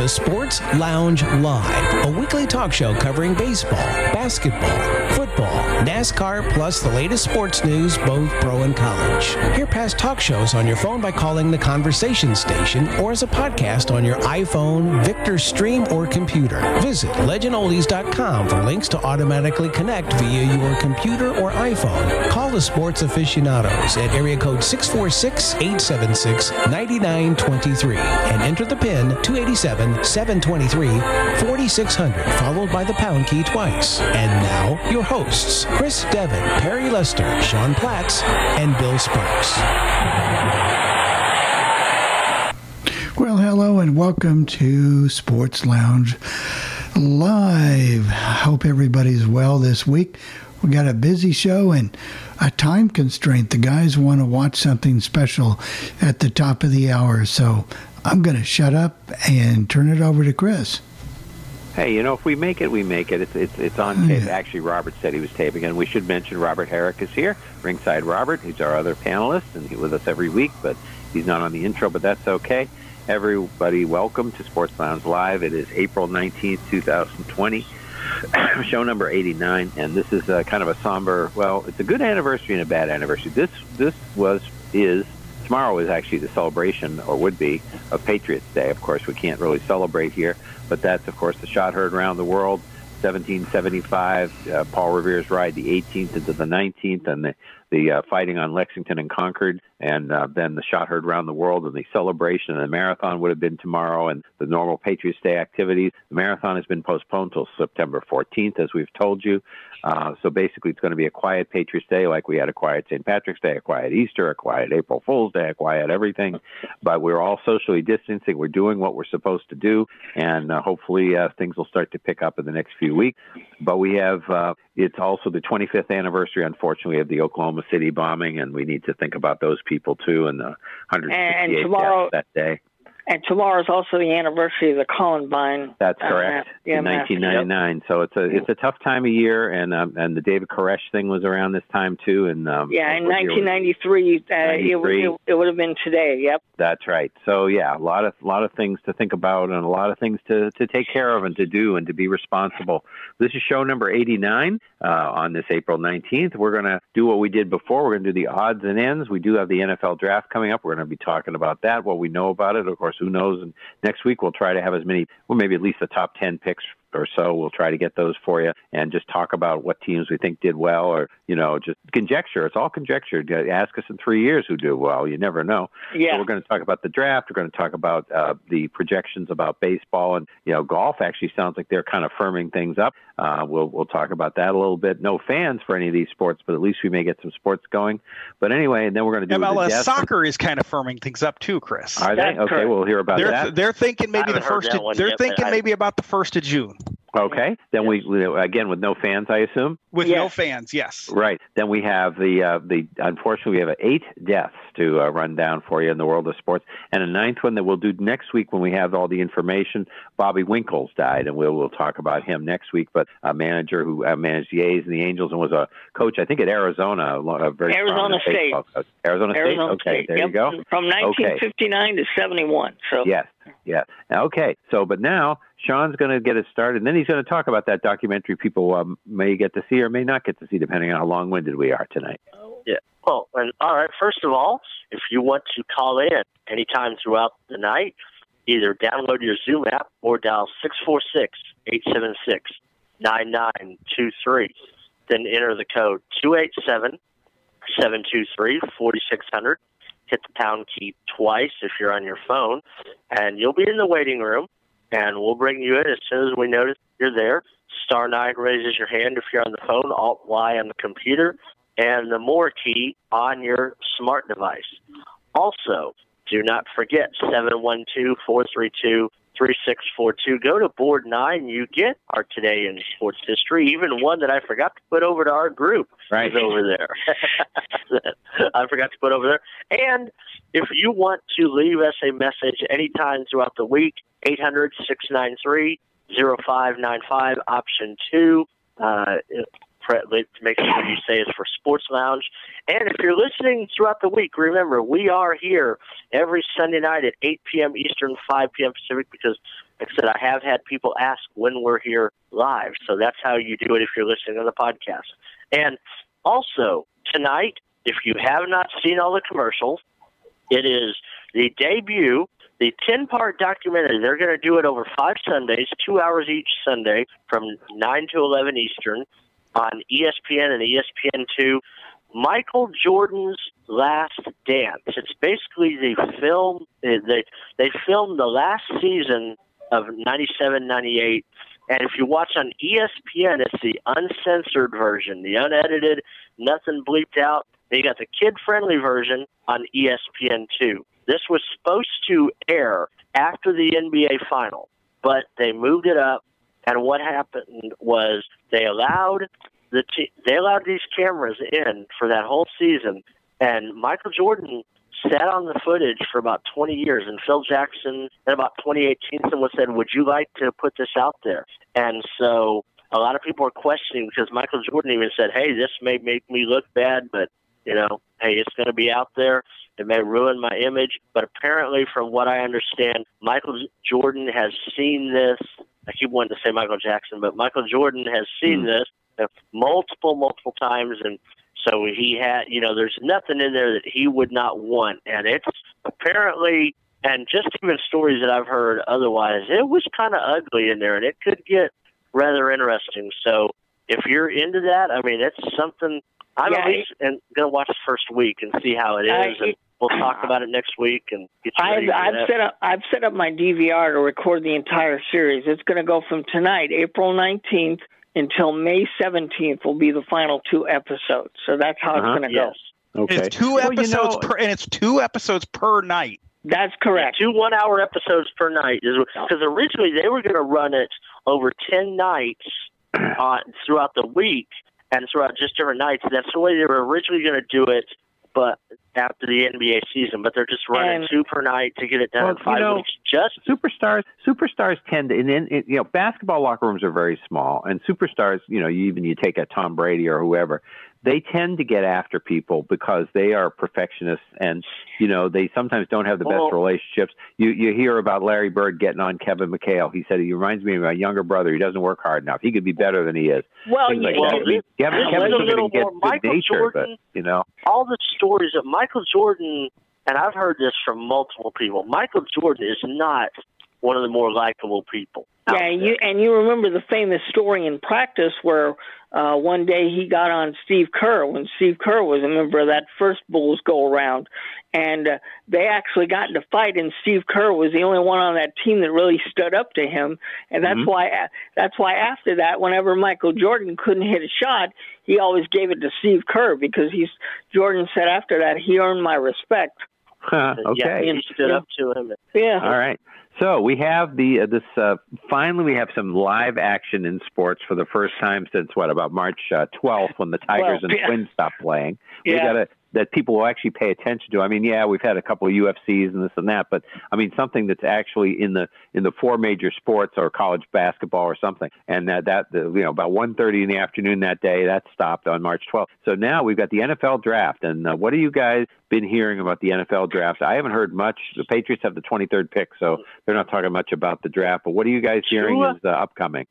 to Sports Lounge Live, a weekly talk show covering baseball, basketball, football, NASCAR, plus the latest sports news, both pro and college. Hear past talk shows on your phone by calling the Conversation Station or as a podcast on your iPhone, Victor Stream, or computer. Visit legendoldies.com for links to automatically connect via your computer or iPhone. Call the sports aficionados at area code 646 876 9923 and enter the PIN 287 723 4600, followed by the pound key twice. And now, your hosts, Chris Devon, Perry Lester, Sean Platts, and Bill Sparks. Well, hello and welcome to Sports Lounge Live. Hope everybody's well this week. We got a busy show and a time constraint. The guys want to watch something special at the top of the hour, so I'm going to shut up and turn it over to Chris. Hey, you know, if we make it, we make it. It's it's, it's on tape. Actually, Robert said he was taping, and we should mention Robert Herrick is here, ringside Robert. He's our other panelist, and he's with us every week, but he's not on the intro, but that's okay. Everybody, welcome to Sports Lounge Live. It is April 19th, 2020, show number 89, and this is a kind of a somber, well, it's a good anniversary and a bad anniversary. This this was, is, tomorrow is actually the celebration, or would be, of Patriots Day. Of course, we can't really celebrate here, but that's, of course, the shot heard around the world. 1775, uh, Paul Revere's ride, the 18th into the 19th, and the the uh, fighting on Lexington and Concord, and uh, then the shot heard around the world, and the celebration and the marathon would have been tomorrow, and the normal Patriots Day activities. The marathon has been postponed till September 14th, as we've told you. Uh, so basically, it's going to be a quiet Patriots Day, like we had a quiet St. Patrick's Day, a quiet Easter, a quiet April Fool's Day, a quiet everything. But we're all socially distancing. We're doing what we're supposed to do, and uh, hopefully uh, things will start to pick up in the next few weeks. But we have uh, it's also the 25th anniversary, unfortunately, of the Oklahoma City bombing, and we need to think about those people too and the 168 And tomorrow- deaths that day. And tomorrow is also the anniversary of the Columbine. That's uh, correct. yeah, in massacre. 1999. So it's a it's a tough time of year, and um, and the David Koresh thing was around this time too. And um, Yeah, in what year was 1993, uh, it, would- it, it would have been today. Yep. That's right. So yeah, a lot of a lot of things to think about, and a lot of things to to take care of, and to do, and to be responsible. This is show number 89 uh, on this April 19th. We're going to do what we did before. We're going to do the odds and ends. We do have the NFL draft coming up. We're going to be talking about that, what we know about it. Of course, who knows? And next week we'll try to have as many, well, maybe at least the top 10 picks or so. We'll try to get those for you and just talk about what teams we think did well or, you know, just conjecture. It's all conjecture. Ask us in three years who do well. You never know. Yeah. So we're going to talk about the draft. We're going to talk about uh, the projections about baseball and you know golf. Actually, sounds like they're kind of firming things up. Uh, we'll we'll talk about that a little bit. No fans for any of these sports, but at least we may get some sports going. But anyway, and then we're going to do MLS deaths. soccer is kind of firming things up too, Chris. Are they That's okay? correct. We'll hear about They're that. they're thinking maybe the first. Of, they're yet, thinking maybe about the first of June Okay, then we again with no fans, I assume. with Yes. no fans. Yes. Right. Then we have the uh, the unfortunately we have eight deaths to uh, run down for you in the world of sports, and a ninth one that we'll do next week when we have all the information. Bobby Winkles died, and we'll we'll talk about him next week. But a manager who uh, managed the A's and the Angels and was a coach, I think at Arizona, a very Arizona State. baseball coach. Arizona, Arizona State. Okay, State. there yep. you go. From 1959 to 71. So Yes, yes. Okay, so but now Sean's going to get it started, and then he's going to talk about that documentary people um, may get to see or may not get to see, depending on how long-winded we are tonight. Yeah. Well, and all right. First of all, if you want to call in anytime throughout the night, either download your Zoom app or dial 646-876-9923. Then enter the code 287-723-4600. Hit the pound key twice if you're on your phone, and you'll be in the waiting room, and we'll bring you in as soon as we notice you're there. Star 9 raises your hand if you're on the phone, Alt Y on the computer, and the more key on your smart device. Also, do not forget 712-432-3642. Go to board 9. You get our Today in Sports History, even one that I forgot to put over to our group Right. is over there. I forgot to put over there. And if you want to leave us a message anytime throughout the week, 800 693 0595, option two. Uh, make sure you say it's for Sports Lounge. And if you're listening throughout the week, remember we are here every Sunday night at 8 p.m. Eastern, 5 p.m. Pacific. Because, like I said, I have had people ask when we're here live, so that's how you do it if you're listening to the podcast. And also tonight, if you have not seen all the commercials, it is the debut the 10 part documentary, they're going to do it over five Sundays, two hours each Sunday from 9 to 11 Eastern on ESPN and ESPN2. Michael Jordan's Last Dance. It's basically the film, they, they filmed the last season of 97 98. And if you watch on ESPN, it's the uncensored version, the unedited, nothing bleeped out. They got the kid friendly version on ESPN2. This was supposed to air after the NBA final, but they moved it up. And what happened was they allowed the t- they allowed these cameras in for that whole season, and Michael Jordan sat on the footage for about 20 years. And Phil Jackson, in about 2018, someone said, "Would you like to put this out there?" And so a lot of people are questioning because Michael Jordan even said, "Hey, this may make me look bad, but you know, hey, it's going to be out there." It may ruin my image, but apparently, from what I understand, Michael Jordan has seen this. I keep wanting to say Michael Jackson, but Michael Jordan has seen mm. this multiple, multiple times, and so he had, you know, there's nothing in there that he would not want, and it's apparently, and just even stories that I've heard otherwise, it was kind of ugly in there, and it could get rather interesting. So if you're into that, I mean, it's something. I'm yeah, at least and going to watch the first week and see how it is. and, we'll talk about it next week and get you I've, I've set up I've set up my DVR to record the entire series. It's going to go from tonight, April nineteenth, until May seventeenth. Will be the final two episodes. So that's how uh-huh. it's going to yes. go. Okay. It's two well, episodes you know, per, and it's two episodes per night. That's correct. two one-hour episodes per night because originally they were going to run it over ten nights uh, throughout the week and throughout just different nights. That's the way they were originally going to do it but after the NBA season, but they're just running and, two per night to get it done well, in five you know, weeks. Just superstars, superstars tend to, and then you know, basketball locker rooms are very small, and superstars, you know, you even you take a Tom Brady or whoever, they tend to get after people because they are perfectionists and you know they sometimes don't have the best relationships. You you hear about larry bird getting on kevin mchale. He said he reminds me of my younger brother. He doesn't work hard enough. He could be better than he is. Well, Things like well that. Kevin, Kevin's a little more michael nature, jordan but, you know. All the stories of michael jordan and i've heard this from multiple people michael jordan is not one of the more likable people yeah, you and you remember the famous story in practice where uh, one day he got on Steve Kerr when Steve Kerr was a member of that first Bulls go around, and uh, they actually got into fight, and Steve Kerr was the only one on that team that really stood up to him, and that's mm-hmm. why that's why after that, whenever Michael Jordan couldn't hit a shot, he always gave it to Steve Kerr because he's Jordan said after that he earned my respect. okay, yeah, he stood yeah. up to him. Yeah. All right. So we have the uh, this uh, finally we have some live action in sports for the first time since what about March uh, 12th when the Tigers well, and yeah. Twins stopped playing. Yeah. Got a that people will actually pay attention to. I mean, yeah, we've had a couple of UFCs and this and that, but I mean something that's actually in the in the four major sports or college basketball or something. And that that the, you know about 1:30 in the afternoon that day that stopped on March 12th. So now we've got the NFL draft. And uh, what have you guys been hearing about the NFL draft? I haven't heard much. The Patriots have the 23rd pick, so they're not talking much about the draft. But what are you guys hearing is uh, upcoming?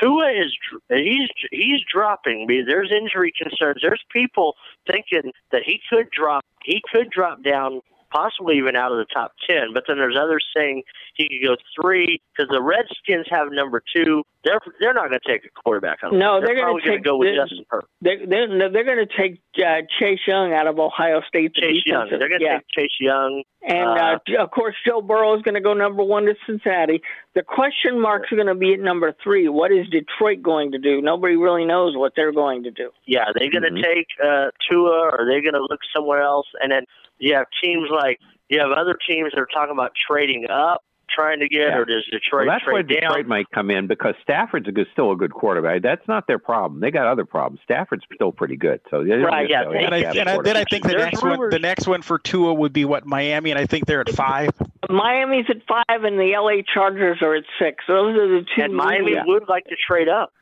Tua is he's he's dropping. There's injury concerns. There's people thinking that he could drop. He could drop down possibly even out of the top 10. But then there's others saying he could go three because the Redskins have number two. They're they're not going to take a quarterback. On no, they're, they're going to go with they're, Justin Herbert. They're they're, they're going to take uh, Chase Young out of Ohio State. Chase Young. They're going to yeah. take Chase Young. And uh, uh, of course, Joe Burrow is going to go number one to Cincinnati. The question marks are going to be at number three. What is Detroit going to do? Nobody really knows what they're going to do. Yeah, they're going to mm-hmm. take uh, Tua, or they're going to look somewhere else. And then you have teams like you have other teams that are talking about trading up, trying to get, yeah. or does Detroit well, that's trade where Detroit might come in because Stafford's a good, still a good quarterback. That's not their problem. They got other problems. Stafford's still pretty good. So right, yeah. And, I, and I, then I think the There's next rumors. one, the next one for Tua would be what Miami, and I think they're at five. Miami's at five, and the LA Chargers are at six. Those are the two. And Miami yeah. would like to trade up.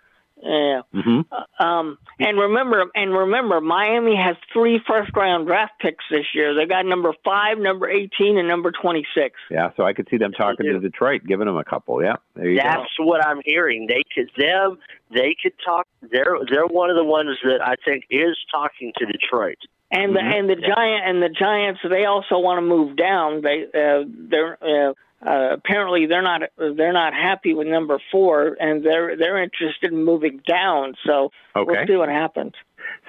Yeah. Mm-hmm. Uh, um, and remember, and remember, Miami has three first round draft picks this year. They got number five, number eighteen, and number twenty six. Yeah, so I could see them talking to Detroit, giving them a couple. Yeah, there you That's go. what I'm hearing. They could them. They could talk. They're they're one of the ones that I think is talking to Detroit. And the Mhm. and the giant and the Giants, they also want to move down. They uh, they're uh, uh, apparently they're not they're not happy with number four, and they're they're interested in moving down. So Okay. we'll see what happens.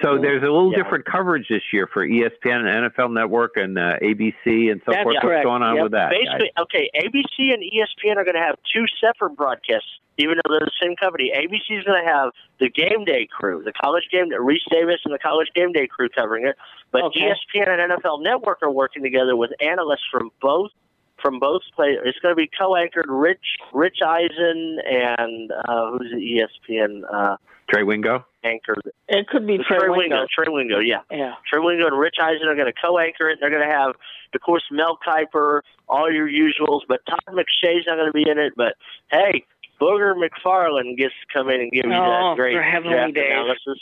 So there's a little Yeah. different coverage this year for ESPN and NFL Network and uh, ABC and so That's forth. correct. What's going on Yep. with that? Basically, okay, ABC and ESPN are going to have two separate broadcasts, even though they're the same company. ABC is going to have the game day crew, the college game, Day Rece Davis and the college game day crew covering it. But Okay. ESPN and NFL Network are working together with analysts from both from both players. It's going to be co-anchored Rich Rich Eisen and uh, who's the ESPN uh, Trey Wingo. anchor? It could be Trey Trey Wingo. Trey Wingo, yeah. Yeah. Trey Wingo and Rich Eisen are going to co-anchor it. They're going to have, of course, Mel Kiper, all your usuals, but Todd McShay's not going to be in it. But hey, Booger McFarland gets to come in and give you Oh, that great draft analysis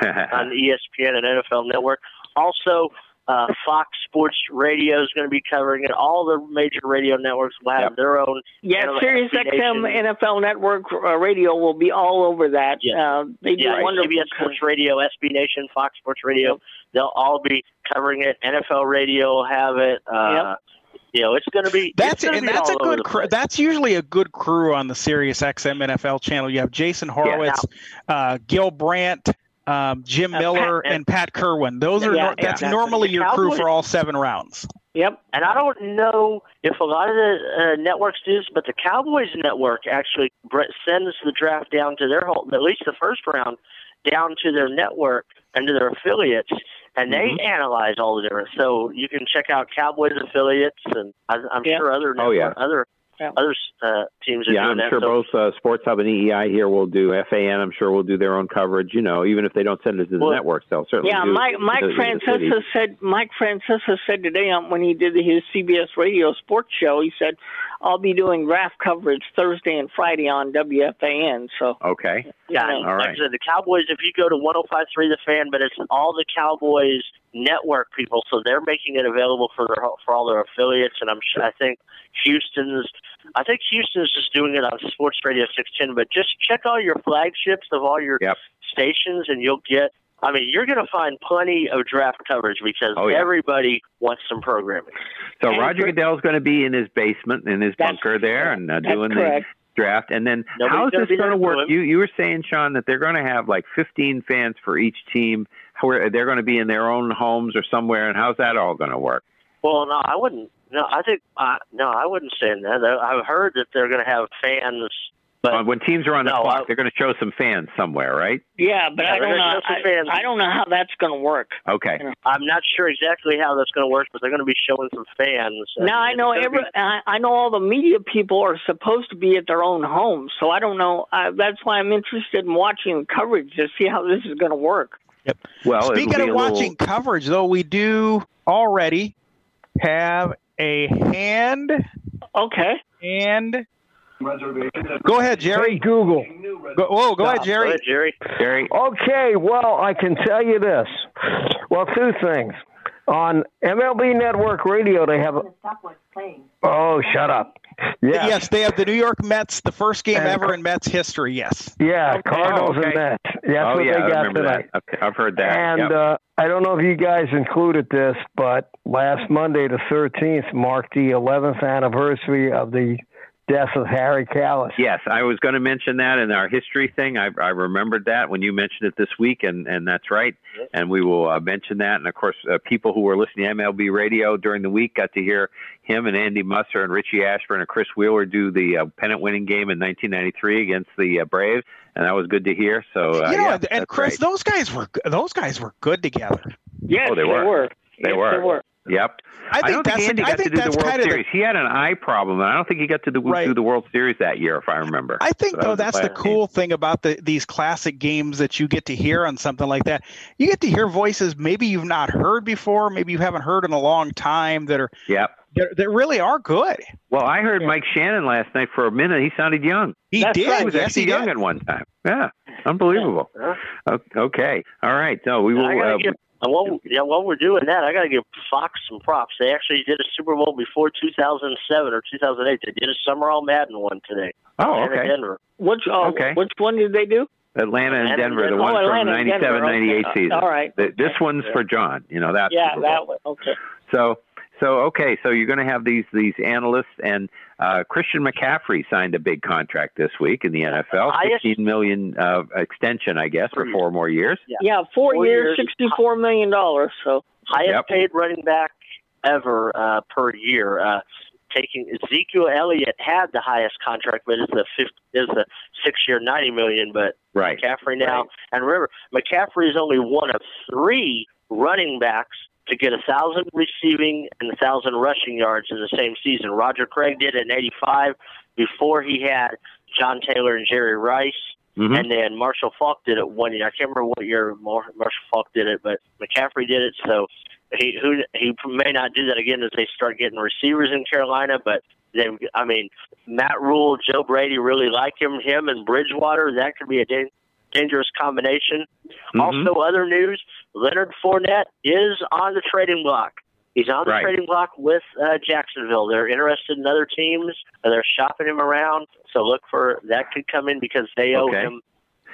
on ESPN and NFL Network. Also, uh, Fox Sports Radio is going to be covering it. All the major radio networks will have Yep. their own. Yeah, Animal Sirius XM NFL Network uh, Radio will be all over that. Yeah. Uh, they do Yeah, wonderful. CBS Sports Radio, SB Nation, Fox Sports Radio. They'll all be covering it. NFL Radio will have it. Uh, You know, it's going to be. That's it's gonna and be that's a all over good. the Crew, that's usually a good crew on the Sirius XM NFL channel. You have Jason Horowitz, uh, Gil Brandt, um, Jim Uh, Miller, Pat- and Pat Kirwan. Those are Yeah, nor- that's exactly. normally your crew for all seven rounds. Yep. And I don't know if a lot of the uh, networks do this, but the Cowboys network actually bre- sends the draft down to their whole, at least the first round, down to their network and to their affiliates, and they Mhm. analyze all the different. So you can check out Cowboys affiliates, and I, I'm Yeah. sure other Oh, yeah. other Yeah. Other uh, teams are yeah, doing I'm that. sure so, both uh, Sports Hub and EEI here will do FAN. I'm sure will do their own coverage. You know, even if they don't send it to the Well, networks, they'll certainly Yeah, do Mike it Mike to the- the. Francesa said Mike Francesa said today on, when he did his CBS Radio Sports Show, he said, "I'll be doing draft coverage Thursday and Friday on WFAN." So Okay. Yeah, Yeah. and All like right. I said, the Cowboys. If you go to 105.3 The Fan, but it's all the Cowboys network people, so they're making it available for their for all their affiliates. And I'm sure I think Houston's. I think Houston's just doing it on Sports Radio 610. But just check all your flagships of all your Yep. stations, and you'll get. I mean, you're going to find plenty of draft coverage because Oh, yeah. everybody wants some programming. So And Roger Goodell's going to be in his basement in his bunker there and uh, doing correct. the draft. And then Nobody's how is this going to work? You you were saying, Sean, that they're going to have like 15 fans for each team. Where they're going to be in their own homes or somewhere, and how's that all going to work? Well, no, I wouldn't. No, I think uh, no, I wouldn't say that. I've heard that they're going to have fans, but Uh, when teams are on the No, clock, I- they're going to show some fans somewhere, right? yeah, but Yeah, I don't know. show fans. I, I don't know how that's going to work. Okay. I'm not sure exactly how that's going to work. But they're going to be showing some fans. Now I know every be- I, I know all the media people are supposed to be at their own homes, so I don't know. I, that's why I'm interested in watching coverage to see how this is going to work. Yep. Well, Speaking of watching little, coverage, though, we do already have a hand Okay. and. Go ahead, Jerry. Hey, Google. Go, whoa, go ahead, Go Jerry. ahead, Jerry. Jerry. Okay, well, I can tell you this. Well, two things. On MLB Network Radio, they have. A, oh, shut up. Yeah. Yes, they have the New York Mets, the first game And- ever in Mets history. Yes. Yeah, Cardinals Oh, okay. and Mets. That's oh what yeah, they I got remember tonight. that. Okay, I've heard that. And Yep. uh, I don't know if you guys included this, but last Monday, the 13th, marked the 11th anniversary of the death of Harry Kalas. Yes, I was going to mention that in our history thing. I, I remembered that when you mentioned it this week, and, and that's right. And we will uh, mention that. And of course, uh, people who were listening to MLB radio during the week got to hear him and Andy Musser and Richie Ashburn and Chris Wheeler do the uh, pennant-winning game in 1993 against the uh, Braves, and that was good to hear. So uh, you know, yeah, and that's Chris, great. those guys were those guys were good together. Yes, Oh, they were. were. They Yes, were. They were. Yep. I think I don't that's think Andy I got think to do the World Series. the, he had an eye problem, and I don't think he got to the, Right. do the World Series that year, if I remember. I think So though was that's the last cool thing about the these classic games that you get to hear on something like that. You get to hear voices maybe you've not heard before, maybe you haven't heard in a long time that are Yep. that, that really are good. Well, I heard Mike Shannon last night for a minute. He sounded young. He That's did. right. He was yes, actually he young did. at one time. Yeah, unbelievable. Yeah. Okay, all right. So we will. I gotta Uh, give, and while, yeah, while we're doing that, I got to give Fox some props. They actually did a Super Bowl before 2007 or 2008. They did a Summerall Madden one today. oh, Atlanta, okay. Denver. Which oh, Okay. which one did they do? Atlanta and Atlanta Denver, the and one oh, from Atlanta and 97, Denver. 98 Okay. season. All right. Th- This one's for John. You know that. Yeah, Super Bowl. that one. Okay. So, so okay. So you're going to have these these analysts and uh, Christian McCaffrey signed a big contract this week in the NFL, Highest- 16 million uh, extension, I guess, for four more years. Yeah. Yeah, four, Four years, years. sixty-four million dollars. So highest Yep. paid running back ever uh, per year. Uh, taking Ezekiel Elliott had the highest contract, but it's the fifth is the six year ninety million. But Right. McCaffrey now, and remember, McCaffrey is only one of three running backs to get a thousand receiving and a thousand rushing yards in the same season. Roger Craig did it in '85 before he had John Taylor and Jerry Rice. Mhm. And then Marshall Faulk did it one year. I can't remember what year Marshall Faulk did it, but McCaffrey did it. So he who he may not do that again as they start getting receivers in Carolina. But they, I mean, Matt Rhule, Joe Brady really like him. Him and Bridgewater, that could be a dangerous combination. Mhm. Also, other news: Leonard Fournette is on the trading block. He's on the Right. trading block with uh, Jacksonville. They're interested in other teams. and They're shopping him around. So look for that could come in because they owe Okay. him.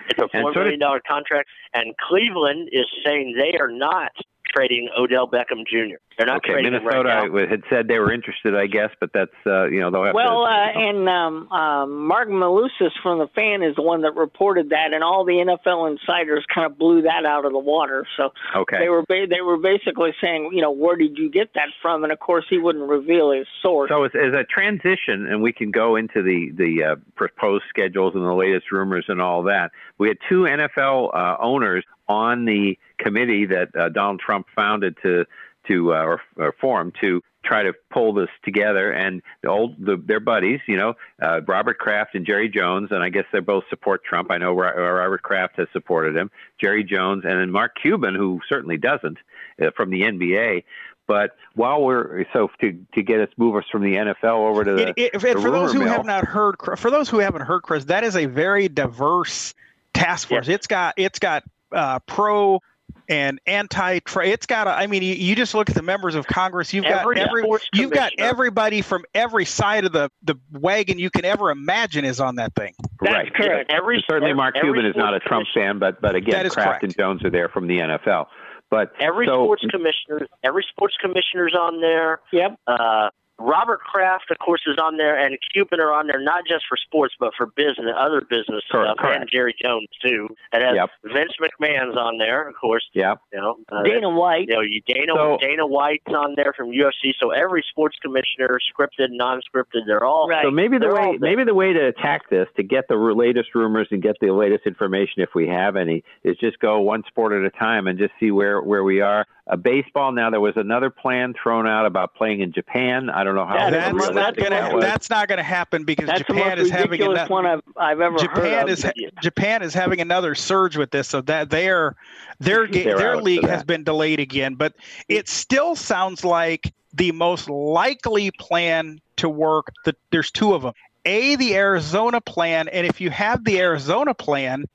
It's a four million dollar contract, and Cleveland is saying they are not trading Odell Beckham Jr. They're not Okay, trading him Minnesota right now. had said they were interested, I guess, but that's uh, you know they'll have well, to. uh, and um, um, Marc Malusis from the fan is the one that reported that, and all the NFL insiders kind of blew that out of the water. So okay, they were ba- they were basically saying, you know, where did you get that from? And of course, he wouldn't reveal his source. So as, as a transition, and we can go into the the uh, proposed schedules and the latest rumors and all that. We had two NFL uh, owners on the committee that uh, Donald Trump founded to to uh, or, or form to try to pull this together. And the old the, their buddies, you know, uh, Robert Kraft and Jerry Jones, and I guess they both support Trump. I know Robert Kraft has supported him, Jerry Jones, and then Mark Cuban, who certainly doesn't uh, from the NBA. But while we're so to to get us move us from the NFL over to the, It- it- the for those who mill. have not heard, for those who haven't heard, Chris, that is a very diverse task force. It's got it's got uh, pro and anti. It's got. A, I mean, you, you just look at the members of Congress. You've got Every every. You've got everybody from every side of the the wagon you can ever imagine is on that thing. That's right. correct. Every Certainly, Mark every Cuban is not a Trump fan, but but again, That is Kraft correct. and Jones are there from the NFL. But Every so, sports commissioner, every sports commissioner's on there. Yep. Uh, Robert Kraft, of course, is on there, and Cuban are on there not just for sports, but for business, other business Correct, stuff, correct. and Jerry Jones too. And has Yep. Vince McMahon's on there, of course. yeah, You know, uh, Dana White. You know, you Dana So- Dana White's on there from UFC. So every sports commissioner, scripted, non-scripted, they're all Right. So maybe the way maybe the way to attack this to get the latest rumors and get the latest information if we have any is just go one sport at a time and just see where where we are. Uh, baseball now there was another plan thrown out about playing in Japan. I don't know how Yeah, that's realistic not gonna. was. That's not gonna happen because That's the Japan most is having another. one I've, I've ever Japan heard is of. Japan is having another surge with this, so that their their ga- their league has been delayed again. But it still sounds like the most likely plan to work. The, there's two of them. A, the Arizona plan, and if you have the Arizona plan,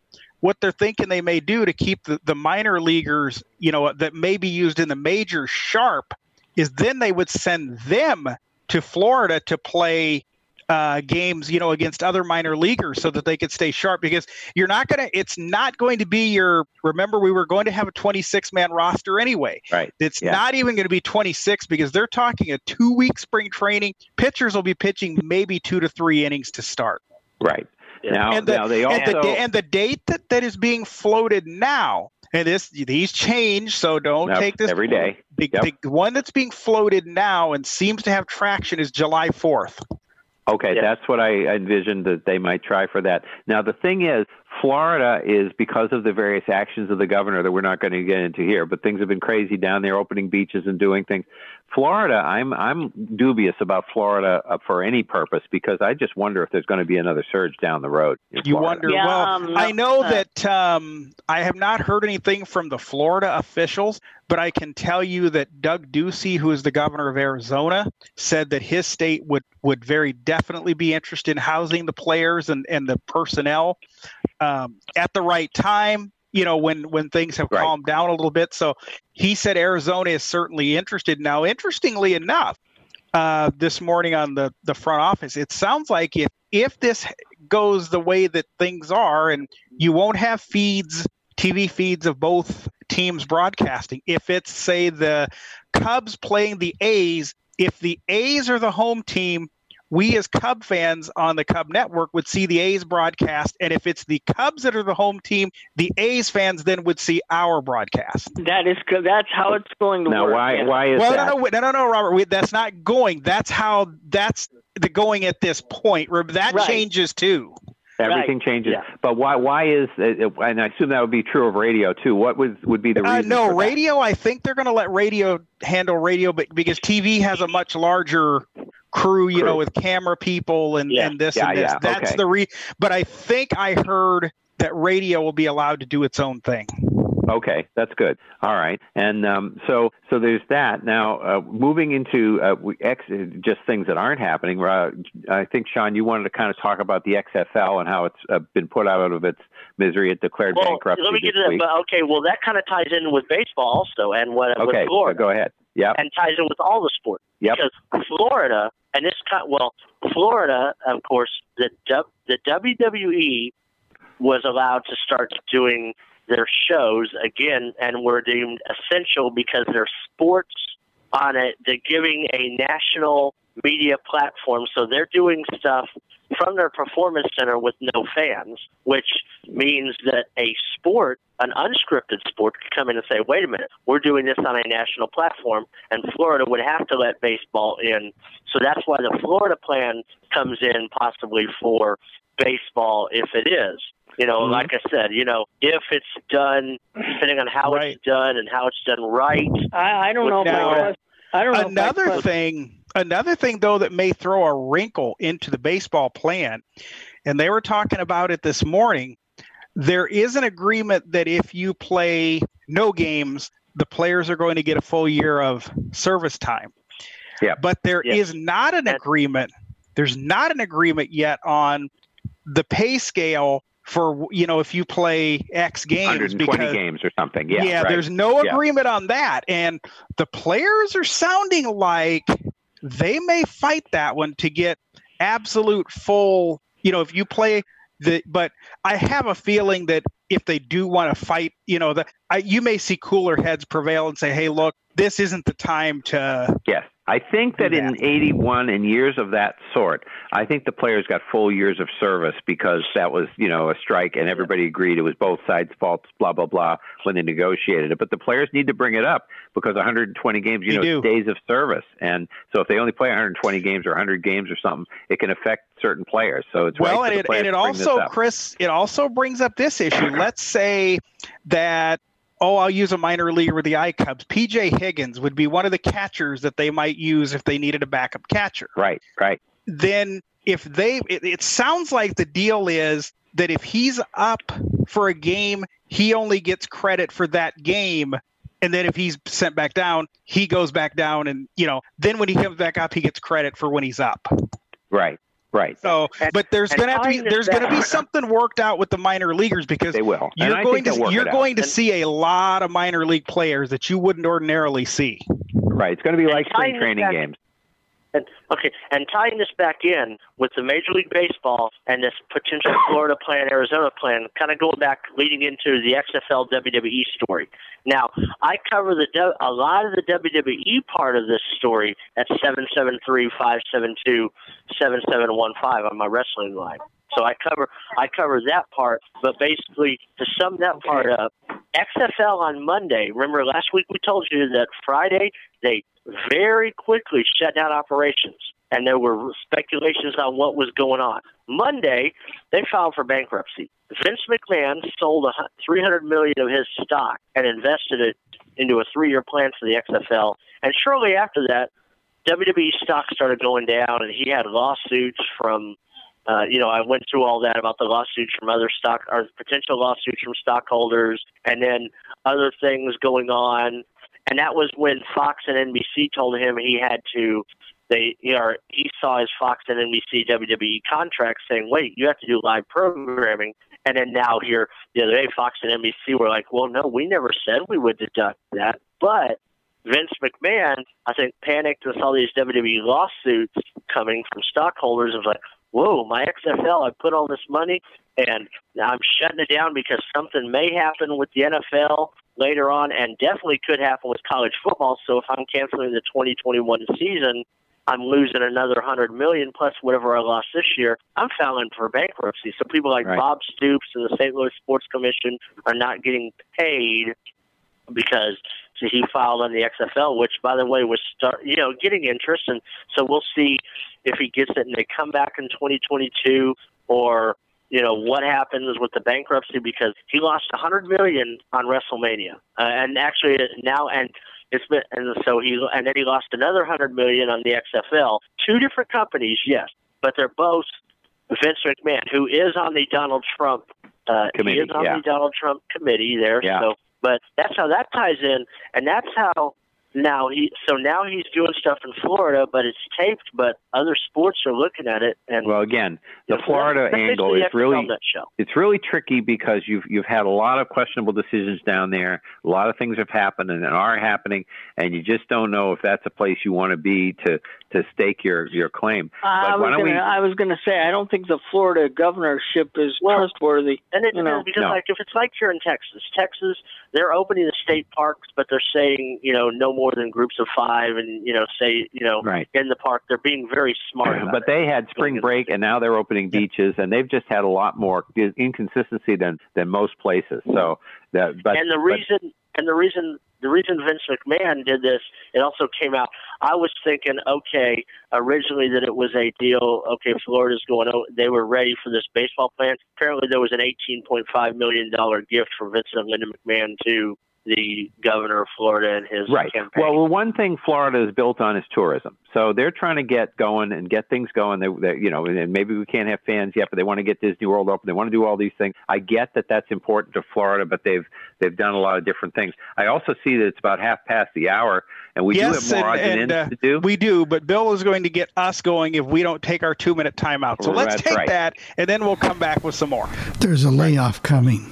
what they're thinking they may do to keep the, the minor leaguers, you know, that may be used in the major sharp, is then they would send them to Florida to play uh, games, you know, against other minor leaguers so that they could stay sharp because you're not going to, it's not going to be your, remember, we were going to have a 26 man roster anyway. Right. It's Yeah. not even going to be 26 because they're talking a two week spring training. Pitchers will be pitching maybe two to three innings to start. right. Now, and, the, now they and, the, and the date that, that is being floated now, and this these change, so don't Yep, take this every day. The, Yep. the one that's being floated now and seems to have traction is July 4th. Okay, Yeah. that's what I envisioned that they might try for that. Now the thing is, Florida is because of the various actions of the governor that we're not going to get into here, but things have been crazy down there, opening beaches and doing things. Florida, I'm I'm dubious about Florida uh, for any purpose because I just wonder if there's going to be another surge down the road. You Florida. wonder. Yeah, well, um, I know uh, that um, I have not heard anything from the Florida officials, but I can tell you that Doug Ducey, who is the governor of Arizona, said that his state would would very definitely be interested in housing the players and and the personnel um, at the right time. You know, when when things have Right. calmed down a little bit. So he said Arizona is certainly interested. Now, interestingly enough, uh, this morning on the the front office, it sounds like if if this goes the way that things are, and you won't have feeds, TV feeds of both teams broadcasting. If it's say the Cubs playing the A's, if the A's are the home team, we as Cub fans on the Cub network would see the A's broadcast, and if it's the Cubs that are the home team, the A's fans then would see our broadcast. That is co- that's how it's going to Now, work. why yeah. why is Well, that? no, no, wait, no, no, no, Robert. Wait, that's not going. That's how. That's the going at this point. That Right. changes too. Everything Right. changes. Yeah. But why why is uh, and I assume that would be true of radio too. What would would be the Uh, reason? no, for that? radio. I think they're going to let radio handle radio, but because TV has a much larger crew, you Crew. know, with camera people and, Yeah. and this Yeah, and this. That's okay. the re. But I think I heard that radio will be allowed to do its own thing. Okay, that's good. All right, and um, so so there's that. Now, uh, moving into uh, we- X, just things that aren't happening. Uh, I think Sean, you wanted to kind of talk about the XFL and how it's uh, been put out of its misery. It declared Well, bankruptcy let me get to that. But okay, well, that kind of ties in with baseball also, and what Okay, with Florida, go ahead. Yeah, and ties in with all the sports. Yep. Because Florida, and this well, Florida, of course, the the WWE was allowed to start doing their shows again, and were deemed essential because their sports on it. They're giving a national media platform, so they're doing stuff from their performance center with no fans, which means that a sport, an unscripted sport, could come in and say, "Wait a minute, we're doing this on a national platform," and Florida would have to let baseball in. So that's why the Florida plan comes in possibly for baseball if it is. You know, Mhm. like I said, you know, if it's done, depending on how Right. it's done and how it's done right, I, I don't know Now, I don't know. Another thing, another thing though that may throw a wrinkle into the baseball plan, and they were talking about it this morning. There is an agreement that if you play no games, the players are going to get a full year of service time. Yeah. But there is Yeah. not an agreement. There's not an agreement yet on the pay scale for you know if you play X games 120 because games or something. Yeah. right. there's no Yeah. agreement on that. And the players are sounding like they may fight that one to get absolute full, you know, if you play the but I have a feeling that if they do want to fight, you know, the I, you may see cooler heads prevail and say, "Hey, look, this isn't the time to Yes. I think that do in 81 and years of that sort, I think the players got full years of service because that was, you know, a strike and everybody agreed it was both sides' faults, blah, blah, blah, when they negotiated it. But the players need to bring it up because 120 games, you They know, do. days of service. And so if they only play 120 games or 100 games or something, it can affect certain players. So it's well, right and for the it, and it also. Chris, it also brings up this issue. Let's say that, oh, I'll use a minor leaguer with the I Cubs. PJ Higgins would be one of the catchers that they might use if they needed a backup catcher. Right, right. Then, if they, it, it sounds like the deal is that if he's up for a game, he only gets credit for that game. And then if he's sent back down, he goes back down, and you know, then when he comes back up, he gets credit for when he's up. Right, right. So, And- but there's going to have to be there's going to be something worked out with the minor leaguers because They will. you're I going to you're it out. going to And- see a lot of minor league players that you wouldn't ordinarily see. Right. It's going to be like spring training back- games. And, okay, and tying this back in with the Major League Baseball and this potential Florida plan, Arizona plan, kind of going back leading into the XFL WWE story. Now, I cover the a lot of the WWE part of this story at seven seven three five seven two seven seven one five on my wrestling line. So I cover I cover that part, but basically to sum that part up, XFL on Monday. Remember last week we told you that Friday they very quickly shut down operations. and there were speculations on what was going on. Monday, they filed for bankruptcy. Vince McMahon sold a 300 million of his stock and invested it into a three-year plan for the XFL. And shortly after that, WWE stock started going down, and he had lawsuits from. Uh, you know, I went through all that about the lawsuits from other stock or potential lawsuits from stockholders, and then other things going on. And that was when Fox and NBC told him he had to they you know he saw his Fox and NBC WWE contract saying, "Wait, you have to do live programming." And then now here the other day, Fox and NBC were like, "Well, no, we never said we would deduct that." But Vince McMahon, I think, panicked with all these WWE lawsuits coming from stockholders of like, "Whoa, my XFL, I put all this money, and now I'm shutting it down because something may happen with the NFL." Later on, and definitely could happen with college football. So if I'm canceling the 2021 season, I'm losing another hundred million plus whatever I lost this year. I'm filing for bankruptcy. So people like Right. Bob Stoops and the St. Louis Sports Commission are not getting paid because see, he filed on the XFL, which by the way was start you know getting interest, and so we'll see if he gets it and they come back in 2022 or you know what happens with the bankruptcy because he lost a hundred million on WrestleMania, uh, and actually now and it's been and so he and then he lost another hundred million on the XFL. Two different companies, yes, but they're both Vince McMahon, who is on the Donald Trump uh, Committee, he is on yeah. the Donald Trump committee there. Yeah. So, but that's how that ties in, and that's how now he. So now he's doing stuff in Florida, but it's taped. But other sports are looking at it, and Well, again, the Florida that's- that's angle is really XFL it's really tricky because you've you've had a lot of questionable decisions down there. A lot of things have happened and are happening, and you just don't know if that's a place you want to be to to stake your your claim. I But was gonna, we- I was gonna say I don't think the Florida governorship is trustworthy. And it you know. because, No. like, if it's like here in Texas, Texas, they're opening the state parks, but they're saying, you know, no more than groups of five, and you know, say, you know, Right. in the park. They're being very smart. But it. they had spring break, and now they're opening beaches, and they've just had a lot more inconsistency than than most places. So that, but and the but- reason and the reason the reason Vince McMahon did this, it also came out. I was thinking, okay, originally that it was a deal. Okay, Florida's going. o They were ready for this baseball plan. Apparently, there was an eighteen point five million dollar gift from Vince and Linda McMahon to the governor of Florida and his Right. campaign. Well, the one thing Florida is built on is tourism. So they're trying to get going and get things going. They, they you know, and maybe we can't have fans yet, but they want to get Disney World open. They want to do all these things. I get that that's important to Florida, but they've they've done a lot of different things. I also see that it's about half past the hour, and we yes, do have more odds and, and and, ends uh, to do. we do, but Bill is going to get us going if we don't take our two minute timeout. So let's That's take right. that, and then we'll come back with some more. There's a layoff coming.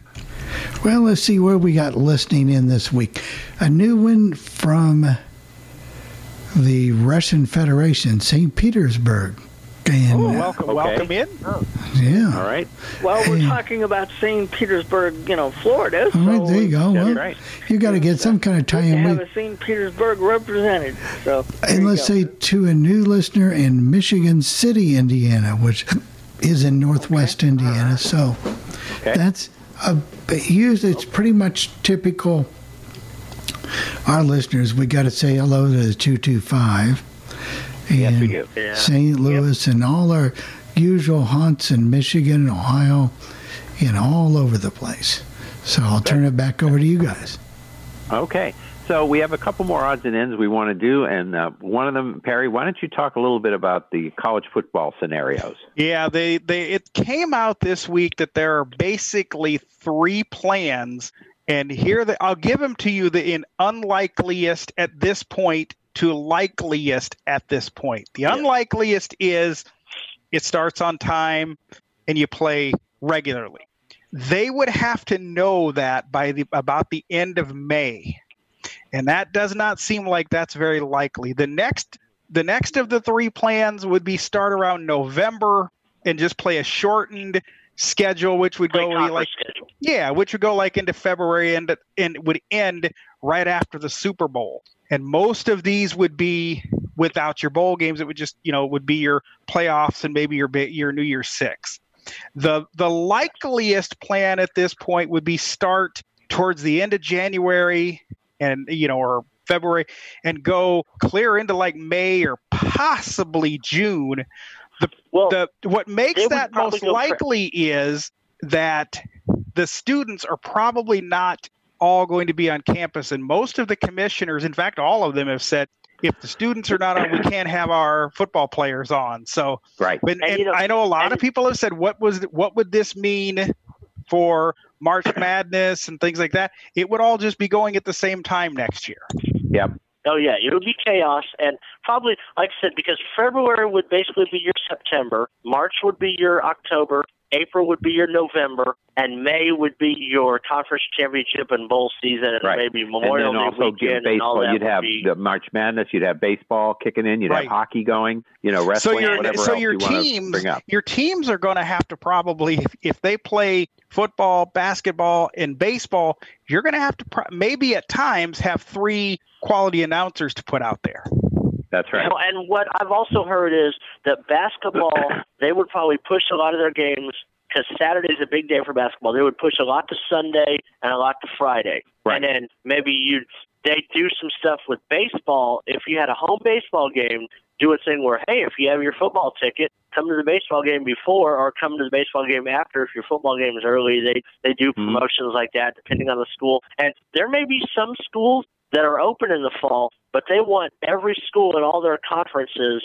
Well, let's see where we got listening in this week. A new one from the Russian Federation, St. Petersburg. And, Oh, welcome, welcome in. Oh. Yeah. All right. Well, we're talking about St. Petersburg, you know, Florida. All right, so there you go. That's Well, right. You got to get some kind of tie-in. have with- a St. Petersburg represented. So And let's go. say to a new listener in Michigan City, Indiana, which is in Northwest Indiana. So that's Uh, usually it's pretty much typical. Our listeners, we got to say hello to the two two five. Yes, we do. Yeah. St. Louis and all our usual haunts in Michigan, Ohio, and all over the place. So I'll turn it back over to you guys. Okay. So we have a couple more odds and ends we want to do, and uh, one of them, Perry. Why don't you talk a little bit about the college football scenarios? Yeah, they, they it came out this week that there are basically three plans, and here the, I'll give them to you the in unlikeliest at this point to likeliest at this point. The unlikeliest is it starts on time and you play regularly. They would have to know that by the about the end of May. And that does not seem like that's very likely. The next the next of the three plans would be start around November and just play a shortened schedule, which would go like yeah, which would go like into February and and would end right after the Super Bowl. And most of these would be without your bowl games. It would just you know would be your playoffs and maybe your your New Year's Six. The the likeliest plan at this point would be start towards the end of January and you know or February and go clear into like May or possibly June. The, the what makes that most likely is that the students are probably not all going to be on campus and most of the commissioners in fact all of them have said if the students are not on we can't have our football players on so right and, and i know a lot of people have said what was what would this mean for march madness and things like that it would all just be going at the same time next year Yep. Oh yeah, it would be chaos, and probably, like I said, because February would basically be your September, March would be your October, April would be your November, and May would be your conference championship and bowl season, and Right. maybe Memorial and then Day also weekend get and all baseball. that You'd have be- the March Madness. You'd have baseball kicking in. You'd Right. have hockey going. You know, so wrestling, your whatever so else your you teams bring up. your teams are going to have to probably if, if they play football basketball and baseball you're going to have to pro- maybe at times have three quality announcers to put out there That's right. Know, and what I've also heard is that basketball, they would probably push a lot of their games because Saturday's a big day for basketball. They would push a lot to Sunday and a lot to Friday, Right. and then maybe you'd they do some stuff with baseball. If you had a home baseball game, do a thing where hey, if you have your football ticket, come to the baseball game before or come to the baseball game after. If your football game is early, they they do mm-hmm. promotions like that depending on the school. And there may be some schools that are open in the fall, but they want every school in all their conferences,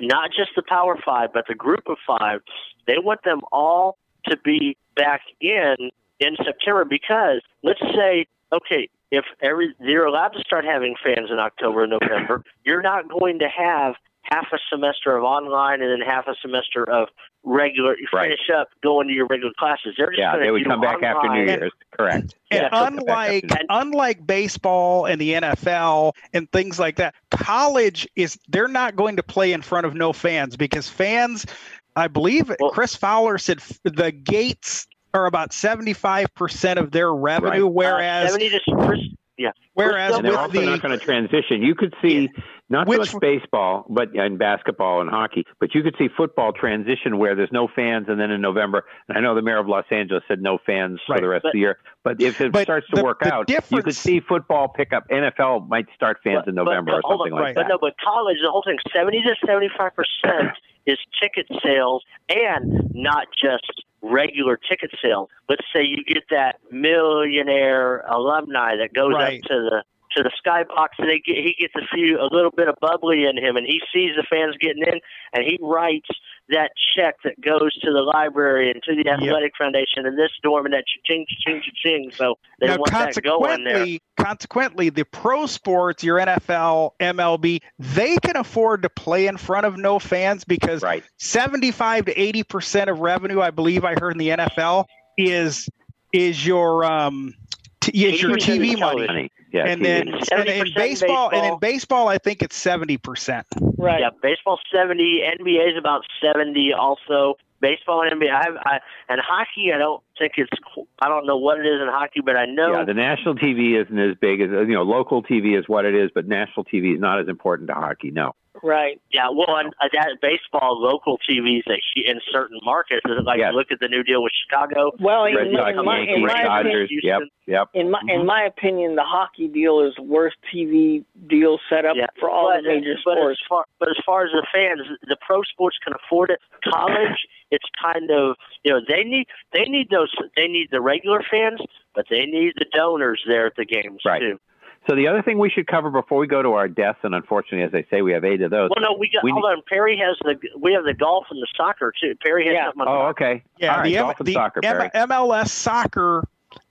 not just the Power Five, but the Group of Five. They want them all to be back in in September because let's say, okay, if every you're allowed to start having fans in October and November, you're not going to have half a semester of online and then half a semester of regular. You finish up going to your regular classes. They're just Yeah, they would do come back after New online. Year's. Correct. And Yeah, they'll come back unlike after unlike baseball and the NFL and things like that, college is they're not going to play in front of no fans because fans, I believe Chris Fowler said the gates are about seventy five percent of their revenue, Right. whereas Uh, seventy to yeah. Whereas and they're with also the not going to transition. You could see not so much baseball, but and basketball and hockey, but you could see football transition where there's no fans, and then in November, and I know the mayor of Los Angeles said no fans for the rest But- of the year. But if it but starts to the- work the out, you could see football pick up. NFL might start fans in November or something on, like but that. no, but college, the whole thing, seventy to seventy-five percent is ticket sales, and not just regular ticket sales. Let's say you get that millionaire alumni that goes Right. up to the to the skybox, and they get, he gets a few a little bit of bubbly in him, and he sees the fans getting in, and he writes that check that goes to the library and to the athletic foundation and this dorm and that ching ching ching. So they now, want that going there. consequently, consequently, the pro sports, your NFL, MLB, they can afford to play in front of no fans because right. 75 to 80 percent of revenue, I believe, I heard in the NFL is is your um t- is your TV money. money. Yeah, and TV. then and in 70% baseball, and in baseball. baseball, I think it's seventy percent. Right. Yeah, baseball seventy, NBA is about seventy. Also, baseball and NBA. I, have, I and hockey. I don't think it's. qu- I don't know what it is in hockey, but I know. Yeah, the national TV isn't as big as you know. Local TV is what it is, but national TV is not as important to hockey. No. Right. Yeah, well, and uh, that baseball local TVs that she, in certain markets, is like Yes. look at the new deal with Chicago. Well, in Red my- Sox, in my- in my Dodgers. Yep, yep. In my in my opinion, the hockey deal is the worst TV deal set up for all but, the major but sports. As far, but as far as the fans, the pro sports can afford it. College, it's kind of you know they need they need those they need the regular fans, but they need the donors there at the games Right. too. So the other thing we should cover before we go to our deaths, and unfortunately, as I say, we have eight of those. Well, no, we got We hold on. Perry has the we have the golf and the soccer too. Perry has something on Oh, okay. Yeah, All right, the, M- golf and the soccer, M- MLS soccer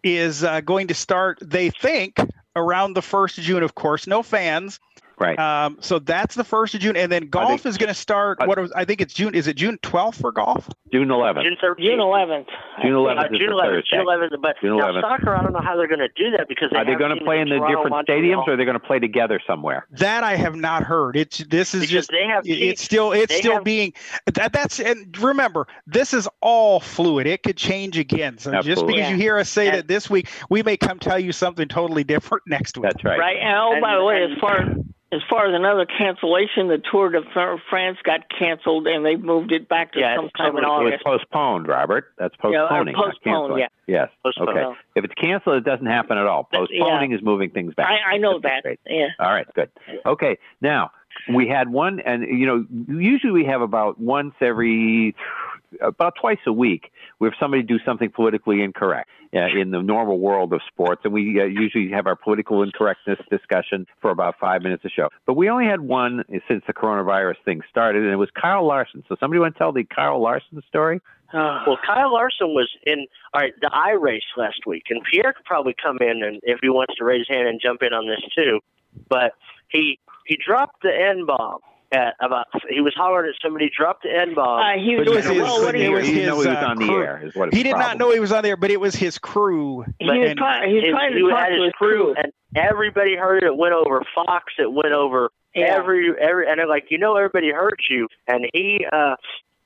is uh, going to start. They think around the first June. Of course, no fans. Right. Um, so that's the first of June, and then golf is going to start. what was, I think it's June. Is it June twelfth for golf? June 11th. June 13th. June 11th. June 11th Uh, June 11th. Thursday. June 11th. But June now soccer, I don't know how they're going to do that because they Are they going to play in the Toronto, different Montreal. stadiums, or are they going to play together somewhere? That I have not heard. It's this is Because just they have teams- it's still it's they still have- being that, that's and remember this is all fluid. It could change again. So just Absolutely. because you hear us say And- that this week, we may come tell you something totally different next week. That's right. Right. And oh, by the way, as far as far as another cancellation, the Tour de France got canceled, and they moved it back to Yeah, sometime in totally- It was postponed, Robert. That's uh, postponing. not postponed, yeah. Yes. Postponed. Okay. Yeah. If it's canceled, it doesn't happen at all. Postponing yeah. is moving things back. I, I know That's that. great. Yeah. All right, good. Okay, now we had one, and you know, usually we have about once every, about twice a week, we have somebody do something politically incorrect uh, in the normal world of sports, and we uh, usually have our political incorrectness discussion for about five minutes a show. But we only had one since the coronavirus thing started, and it was Kyle Larson. So somebody want to tell the Kyle Larson story? Well, Kyle Larson was in all right the I race last week, and Pierre could probably come in and if he wants to raise his hand and jump in on this too. But he he dropped the N bomb at about he was hollering at somebody, dropped the N bomb. Uh, he was, It was his- well, what he, he, was he didn't his, know he was uh, on the crew. air. Is what He his did not know he was on there, but it was his crew. he was And- trying. He was His- trying to he talk had to his his crew. and everybody heard it. It went over Fox. It went over Yeah. every every, and they're like, you know, everybody heard you. And he, uh,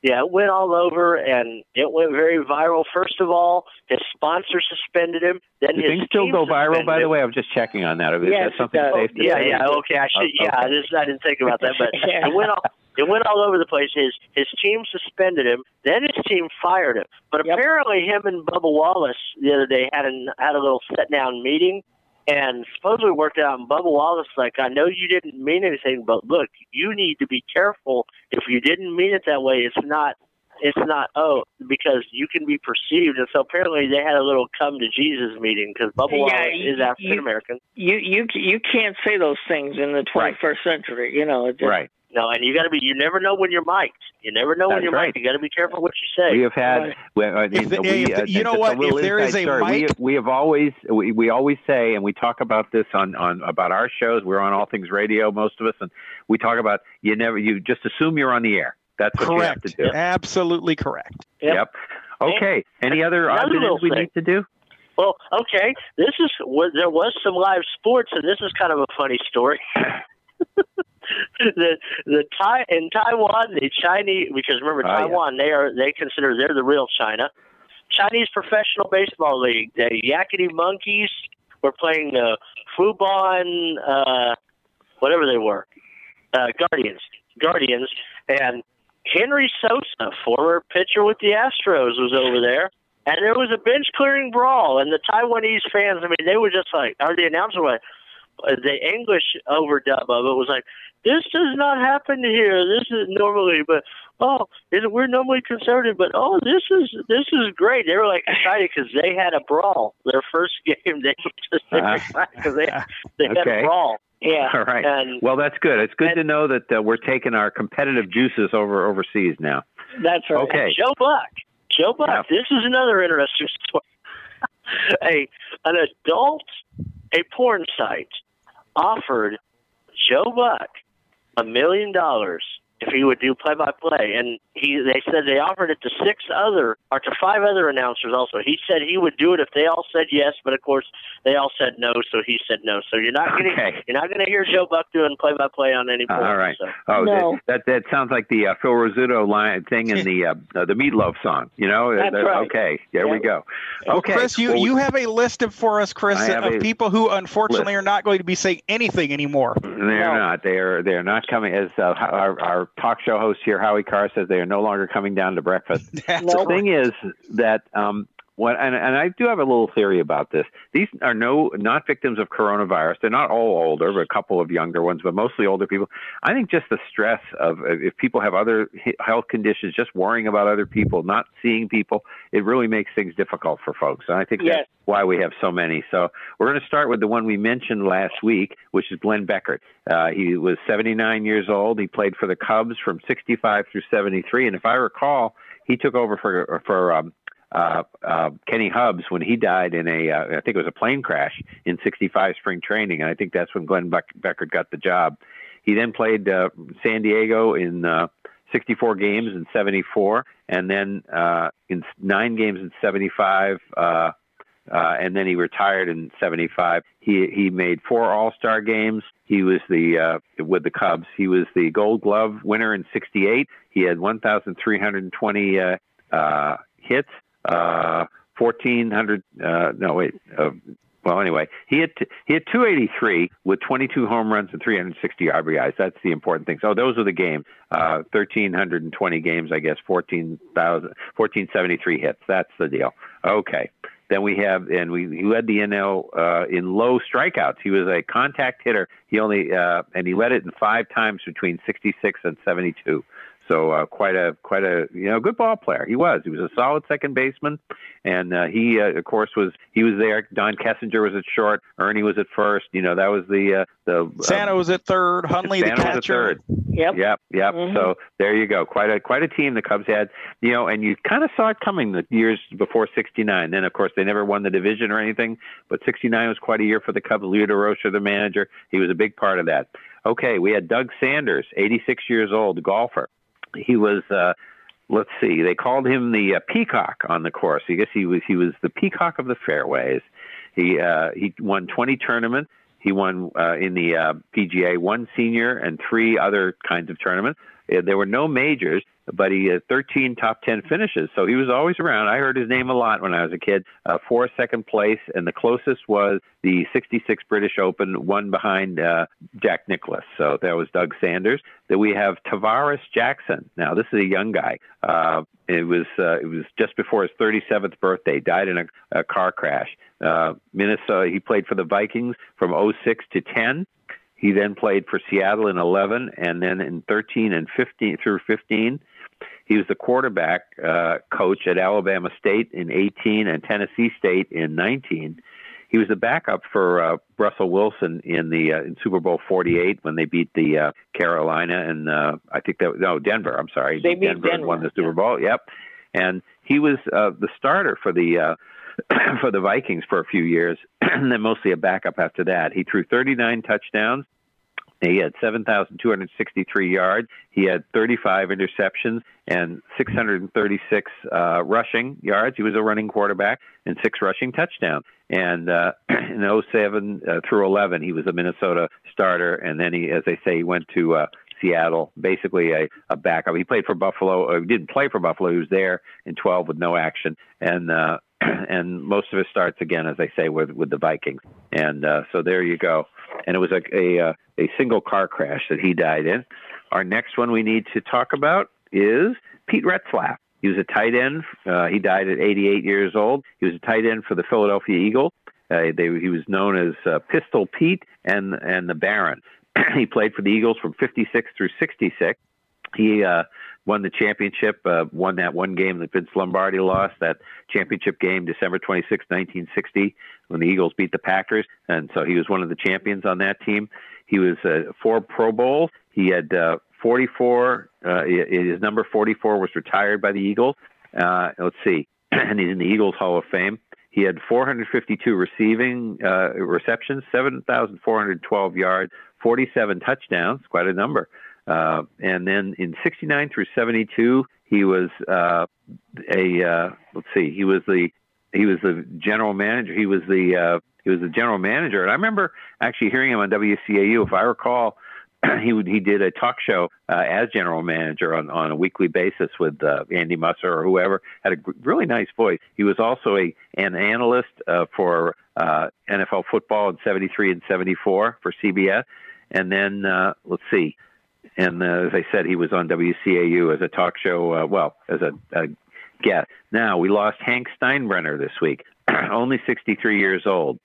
yeah, it went all over, and it went very viral. First of all, his sponsor suspended him. Then Do his things still go viral? By the way, I'm just checking on that. Is Yes, that something does. safe to Yeah, say? yeah, okay. I should. Oh, Yeah, I just I didn't think about that, but Yeah. it went all it went all over the place. His his team suspended him. Then his team fired him. But Yep. apparently, him and Bubba Wallace the other day had an had a little sit down meeting, and supposedly worked out. And Bubba Wallace like, I know you didn't mean anything, but look, you need to be careful. If you didn't mean it that way, it's not. It's not oh because you can be perceived, and so apparently they had a little come to Jesus meeting because Bubba Yeah, Wallace you- is African American. You you you can't say those things in the 21st century. You know. It just, Right. No, and you got to be. You never know when you're mic'd. You never know when you're right. mic'd. You got to be careful what you say. We have had. Right. We, I mean, If the- we, the- uh, you know what? If there is a story. we, mic- we have always we, we always say, and we talk about this on on about our shows. We're on All Things Radio, most of us, and we talk about you never you just assume you're on the air. That's what correct. you have to do. Absolutely correct. Yep. Okay. Any other Another odds and little we thing. need to do? Well, okay. This is well, there was some live sports, and this is kind of a funny story. the the Tai in Taiwan, the Chinese because remember Oh, yeah. Taiwan, they are they consider they're the real China. Chinese Professional Baseball League, the Yakety Monkeys were playing the Fubon, uh, whatever they were, uh, Guardians, Guardians, and Henry Sosa, former pitcher with the Astros, was over there. And there was a bench clearing brawl, and the Taiwanese fans, I mean, they were just like, or the announcer was, uh, the English overdub of it was like, this does not happen here. This is normally, but oh, we're normally conservative, but oh, this is this is great. They were like excited because they had a brawl. Their first game, they just uh-huh. because they they had a brawl. Yeah. All right. And, well, that's good. It's good and, to know that uh, we're taking our competitive juices over overseas now. That's right. Okay. And Joe Buck. Joe Buck. Yeah. This is another interesting story. a an adult, a porn site, offered Joe Buck a million dollars if he would do play by play and he they said they offered it to six other or to five other announcers also he said he would do it if they all said yes but of course they all said no so he said no so you're not going to Okay. you're not going to hear joe buck doing play by play on any Uh, point all right. so. Oh, no. that, that that sounds like the uh, Phil Rizzuto line thing in the uh, uh, the Meatloaf song. You know. That's Uh, right. Okay. There we go. Well, Okay. Chris, you, Well, you have a list of, for us, Chris, of people who unfortunately list. are not going to be saying anything anymore. They're not. They're they're not coming. As uh, our, our talk show host here, Howie Carr, says, they are no longer coming down to breakfast. the thing is that um, what, and, and I do have a little theory about this. These are no not victims of coronavirus. They're not all older, but a couple of younger ones, but mostly older people. I think just the stress of if people have other health conditions, just worrying about other people, not seeing people, it really makes things difficult for folks. And I think Yes. that's why we have so many. So we're going to start with the one we mentioned last week, which is Glenn Beckert. Uh, he was 79 years old. He played for the Cubs from 65 through 73, and if I recall, he took over for for um, uh, uh, Kenny Hubbs when he died in a, uh, I think it was a plane crash in 65 spring training. And I think that's when Glenn Beck- Beckert got the job. He then played uh, San Diego in uh, 64 games in 74, and then uh, in nine games in 75. Uh, uh, and then he retired in '75. He he made four All Star games. He was the uh, with the Cubs. He was the Gold Glove winner in '68. He had 1,320 uh, uh, hits, uh, 1,400. Uh, no wait. Uh, well, anyway, he had he had 283 with 22 home runs and 360 RBIs. That's the important thing. So those are the games. Uh, 1,320 games, I guess. 14,000, 1,473 hits. That's the deal. Okay. Then we have, and we he led the NL uh, in low strikeouts. He was a contact hitter. He only uh, and he led it in five times between 66 and 72. So uh, quite a quite a you know good ball player. He was. He was a solid second baseman, and uh, he uh, of course was he was there. Don Kessinger was at short. Ernie was at first. You know that was the uh, the Santo was at third, Hundley Santo the was at catcher. third. Yep. Yep. Yep. Mhm. So there you go. Quite a quite a team the Cubs had. You know, and you kind of saw it coming the years before '69. Then of course they never won the division or anything, but '69 was quite a year for the Cubs. Leo Durocher, the manager, he was a big part of that. Okay, we had Doug Sanders, 86 years old, golfer. He was. uh Let's see. They called him the uh, peacock on the course. I guess he was he was the peacock of the fairways. He uh, he won 20 tournaments. He won uh, in the uh, PGA one senior and three other kinds of tournaments. There were no majors, but he had 13 top 10 finishes, so he was always around. I heard his name a lot when I was a kid. Uh, for second place, and the closest was the 66 British Open, one behind uh, Jack Nicklaus. So that was Doug Sanders. Then we have Tarvaris Jackson. Now this is a young guy. Uh, it was uh, it was just before his 37th birthday. Died in a, a car crash. Uh, Minnesota. He played for the Vikings from 06 to 10. He then played for Seattle in 11, and then in 13 and 15 through 15. He was the quarterback uh, coach at Alabama State in 18 and Tennessee State in 19. He was the backup for uh, Russell Wilson in the uh, in Super Bowl 48 when they beat the uh, Carolina and uh, I think that no Denver. I'm sorry, They beat Denver, and Denver, won the Super Bowl. Yep, and he was uh, the starter for the uh, for the Vikings for a few years, and then mostly a backup after that. He threw 39 touchdowns. He had 7,263 yards. He had 35 interceptions and 636 uh, rushing yards. He was a running quarterback and six rushing touchdowns. And uh, in 07 uh, through 11, he was a Minnesota starter. And then he, as they say, he went to uh, Seattle, basically a, a backup. He played for Buffalo. Or he didn't play for Buffalo. He was there in 12 with no action. And uh, and most of it starts again, as I say, with with the Vikings. And uh, so there you go. And it was a a, uh, a single car crash that he died in. Our next one we need to talk about is Pete Retzlaff. He was a tight end. Uh, he died at 88 years old. He was a tight end for the Philadelphia Eagles. Uh, they, he was known as uh, Pistol Pete and and the Baron. he played for the Eagles from 56 through 66. He uh, won the championship, uh, won that one game that Vince Lombardi lost, that championship game, December 26, 1960, when the Eagles beat the Packers. And so he was one of the champions on that team. He was uh, four Pro Bowls. He had uh, 44, uh, his number 44 was retired by the Eagles. Uh, let's see, and he's in the Eagles Hall of Fame. He had 452 receiving uh, receptions, 7,412 yards, 47 touchdowns, quite a number. Uh, and then in 69 through 72, he was uh, a uh, let's see, he was the he was the general manager. He was the uh, he was the general manager, and I remember actually hearing him on WCAU. If I recall, he would, he did a talk show uh, as general manager on, on a weekly basis with uh, Andy Musser or whoever. Had a really nice voice. He was also a an analyst uh, for uh, NFL football in '73 and '74 for CBS. And then uh, let's see, and uh, as I said, he was on WCAU as a talk show. Uh, well, as a, a guest. Now we lost Hank Steinbrenner this week, only 63 years old.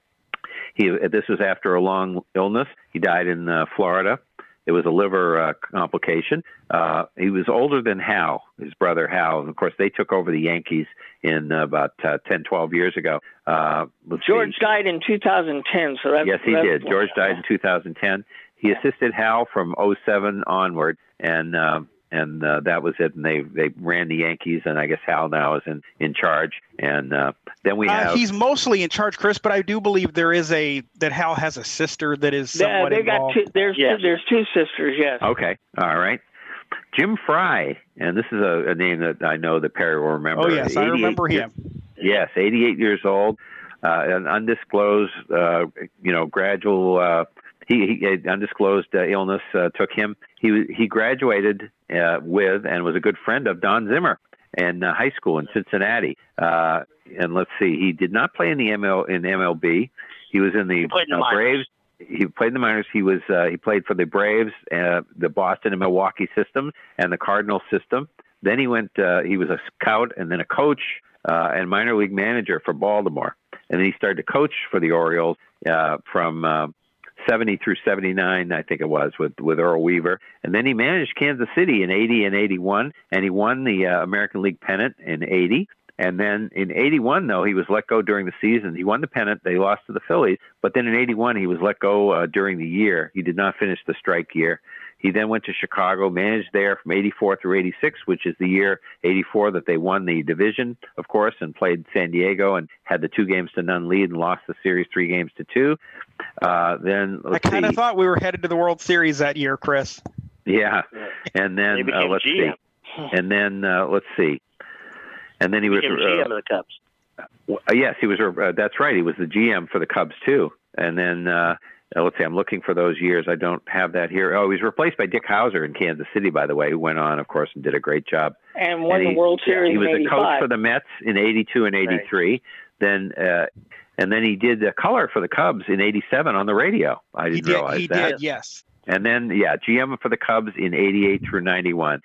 He this was after a long illness. He died in uh, Florida. It was a liver uh, complication. Uh, he was older than Hal, his brother Hal. And of course, they took over the Yankees in uh, about uh, 10, 12 years ago. Uh, George see. died in 2010, so that's yes, he that's did. George died in 2010. He assisted Hal from 07 onward, and um, and uh, that was it. And they they ran the Yankees, and I guess Hal now is in in charge. And uh, then we have Uh, he's mostly in charge, Chris, but I do believe there is a that Hal has a sister that is Yeah, somewhat they got two. There's two, there's two sisters. Yes. okay, all right. Jim Frey, and this is a, a name that I know that Perry will remember. Oh yes, I 88 remember him. Yes, 88 years old, uh, an undisclosed, uh, you know, gradual. He, he undisclosed uh, illness uh, took him. He he graduated uh, with and was a good friend of Don Zimmer in uh, high school in Cincinnati. Uh, and let's see, he did not play in the ML in MLB. He was in the, played in the uh. Braves. He played in the minors. He was uh, he played for the Braves, uh, the Boston and Milwaukee system, and the Cardinal system. Then he went. Uh, he was a scout and then a coach uh, and minor league manager for Baltimore. And then he started to coach for the Orioles uh, from uh, 70 through 79, I think it was, with with Earl Weaver. And then he managed Kansas City in 80 and 81, and he won the uh, American League pennant in 80. And then in 81, though, he was let go during the season. He won the pennant. They lost to the Phillies. But then in 81, he was let go uh, during the year. He did not finish the strike year. He then went to Chicago, managed there from 84 through 86, which is the year 84 that they won the division, of course, and played San Diego and had the two games to none lead and lost the series three games to two. Uh, then I kind of thought we were headed to the World Series that year, Chris. Yeah, and then uh, became let's GM. see, and then uh, let's see, and then he was uh, GM of the Cubs. uh, yes, he was. Uh, that's right. He was the GM for the Cubs too. And then uh, let's see, I'm looking for those years. I don't have that here. Oh, he was replaced by Dick Howser in Kansas City, by the way, who went on, of course, and did a great job. And won And the he- World Series He was in a coach for the Mets in '82 and '83. Then. Uh, and then he did the color for the Cubs in '87 on the radio. I didn't did. realize He that. did. Yes. And then, yeah, GM for the Cubs in 88 through 91.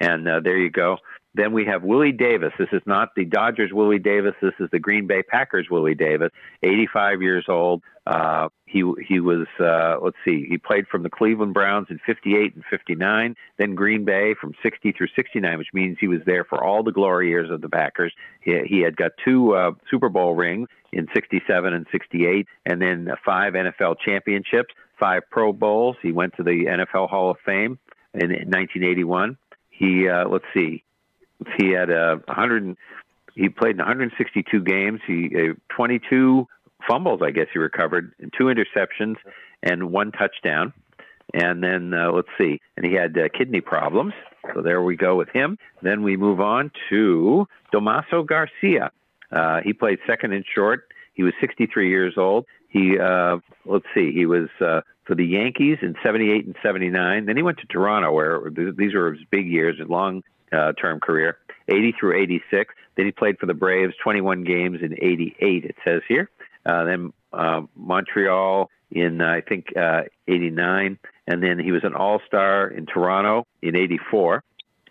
And uh, there you go. Then we have Willie Davis. This is not the Dodgers Willie Davis. This is the Green Bay Packers Willie Davis, 85 years old. Uh, he he was uh, let's see, he played from the Cleveland Browns in 58 and 59, then Green Bay from 60 through 69, which means he was there for all the glory years of the Packers. He, he had got two uh, Super Bowl rings in 67 and 68, and then five NFL championships, five Pro Bowls. He went to the NFL Hall of Fame in 1981. He uh, let's see, he had a 100. He played in 162 games. He uh, 22 fumbles, I guess he recovered, and two interceptions and one touchdown. And then uh, let's see, and he had uh, kidney problems. So there we go with him. Then we move on to Damaso Garcia. Uh, he played second and short. He was 63 years old. He uh, let's see, he was uh, for the Yankees in 78 and 79. Then he went to Toronto, where these were his big years, long uh, term career, 80 through 86. Then he played for the Braves, 21 games in 88. It says here. Uh, then uh, Montreal in I think uh, 89, and then he was an All Star in Toronto in 84.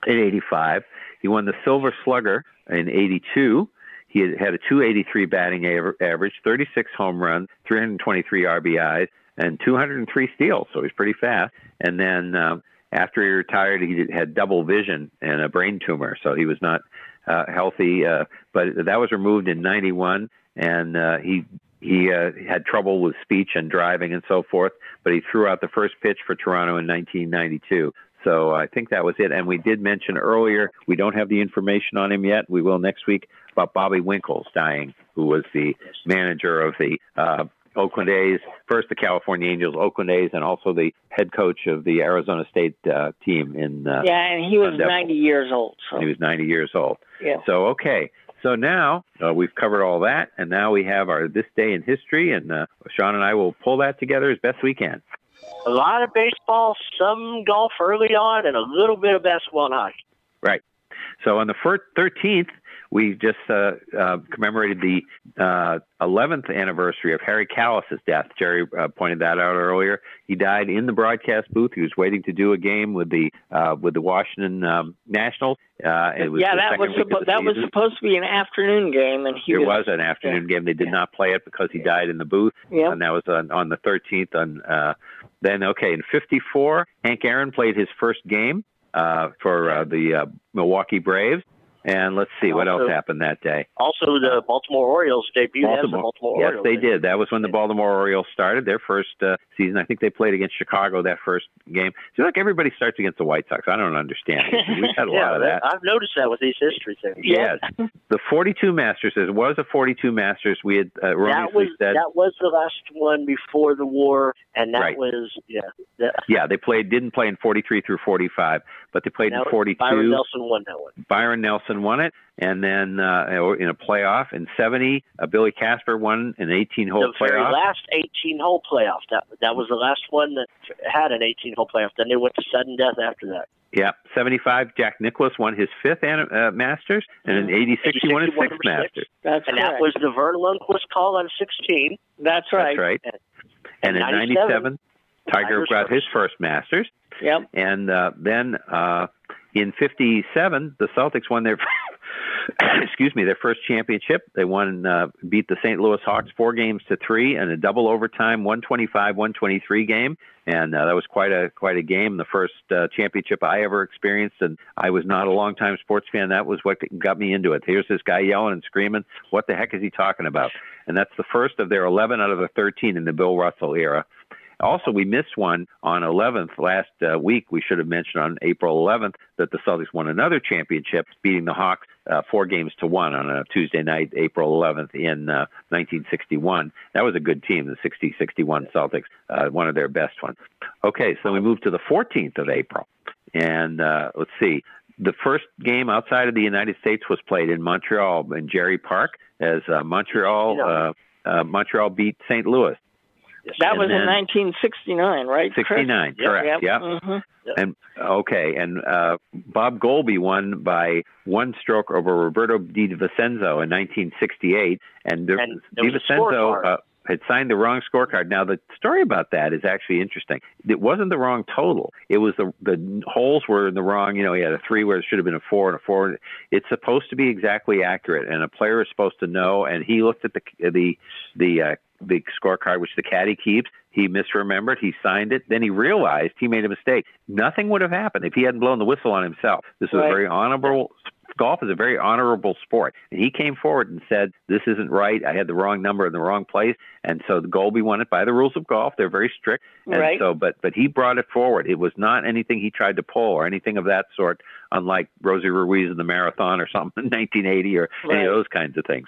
In 85, he won the Silver Slugger in 82. He had, had a 283 batting average, 36 home runs, 323 RBIs, and 203 steals. So he's pretty fast. And then um, after he retired, he had double vision and a brain tumor, so he was not uh, healthy. Uh, but that was removed in '91, and uh, he he uh, had trouble with speech and driving and so forth. But he threw out the first pitch for Toronto in 1992. So I think that was it. And we did mention earlier, we don't have the information on him yet. We will next week about Bobby Winkles dying, who was the manager of the uh, Oakland A's, first the California Angels, Oakland A's, and also the head coach of the Arizona State uh, team in. Uh, yeah, and he was 90 years old. So. He was 90 years old. Yeah. So okay. So now uh, we've covered all that, and now we have our this day in history, and uh, Sean and I will pull that together as best we can. A lot of baseball, some golf early on, and a little bit of basketball and hockey. Right. So on the 13th, we just uh, uh, commemorated the uh, 11th anniversary of Harry Kalas's death. Jerry uh, pointed that out earlier. He died in the broadcast booth. He was waiting to do a game with the uh, with the Washington um, Nationals. Uh, it was yeah, that was second week of suppo- that was supposed to be an afternoon game, and he It was, was an afternoon game. They did not play it because he died in the booth, Yeah. and that was on, on the 13th. On uh, then, okay, in '54, Hank Aaron played his first game uh, for uh, the uh, Milwaukee Braves, and let's see what else happened that day. Also, the Baltimore Orioles debuted as the Baltimore yes, Orioles. they did. That was when the Baltimore Orioles started their first uh, season. I think they played against Chicago that first game. Seems like everybody starts against the White Sox. I don't understand. We've had a yeah, lot of that. I've noticed that with these history things. Yes, the 42 Masters. There was a 42 Masters. We had uh, that was said. that was the last one before the war, and that Right. was yeah. That, Yeah, they played didn't play in 43 through 45, but they played in 42. Byron Nelson won that one. Byron Nelson won it, and then uh, in a playoff in 70, uh, Billy Casper won an 18-hole the very playoff. last 18 hole playoff. That that was the last one that had an 18 hole playoff. Then they went to sudden death after that. Yeah, 75. Jack Nicklaus won his fifth an- uh, Masters, and in 86 he won his 86, he won sixth number six. Masters. That's and correct. that was the Verne Lundquist call on 16. That's right. That's right. And in 97, 97, Tiger Tiger's got his first Masters. Yep. And uh, then uh, in '57, the Celtics won their excuse me their first championship. They won uh, beat the St. Louis Hawks four games to three in a double overtime 125-123 game, and uh, that was quite a quite a game. The first uh, championship I ever experienced, and I was not a longtime sports fan. That was what got me into it. Here's this guy yelling and screaming. What the heck is he talking about? And that's the first of their 11 out of the 13 in the Bill Russell era. Also, we missed one on 11th last uh, week. We should have mentioned on April 11th that the Celtics won another championship, beating the Hawks uh, four games to one on a Tuesday night, April 11th in uh, 1961. That was a good team, the 60-61 Celtics, uh, one of their best ones. Okay, so we move to the 14th of April, and uh, let's see. The first game outside of the United States was played in Montreal in Jarry Park as uh, Montreal uh, uh, Montreal beat St. Louis. That And was in 1969, right? Chris? 69, correct. Yep. Yep. Mhm. And okay, and uh, Bob Goalby won by one stroke over Roberto De Vicenzo in 1968, and, Di- And Di there Vincenzo uh, had signed the wrong scorecard. Now the story about that is actually interesting. It wasn't the wrong total. It was the the holes were in the wrong. You know, he had a three where it should have been a four and a four. It's supposed to be exactly accurate, and a player is supposed to know. And he looked at the the the uh, the scorecard which the caddy keeps. He misremembered. He signed it. Then he realized he made a mistake. Nothing would have happened if he hadn't blown the whistle on himself. This is Right. a very honorable. Golf is a very honorable sport, and he came forward and said, "This isn't right. I had the wrong number in the wrong place." And so the Goalby won it by the rules of golf. They're very strict, and Right. so but but he brought it forward. It was not anything he tried to pull or anything of that sort. Unlike Rosie Ruiz in the marathon or something in 1980 or any of those kinds of things.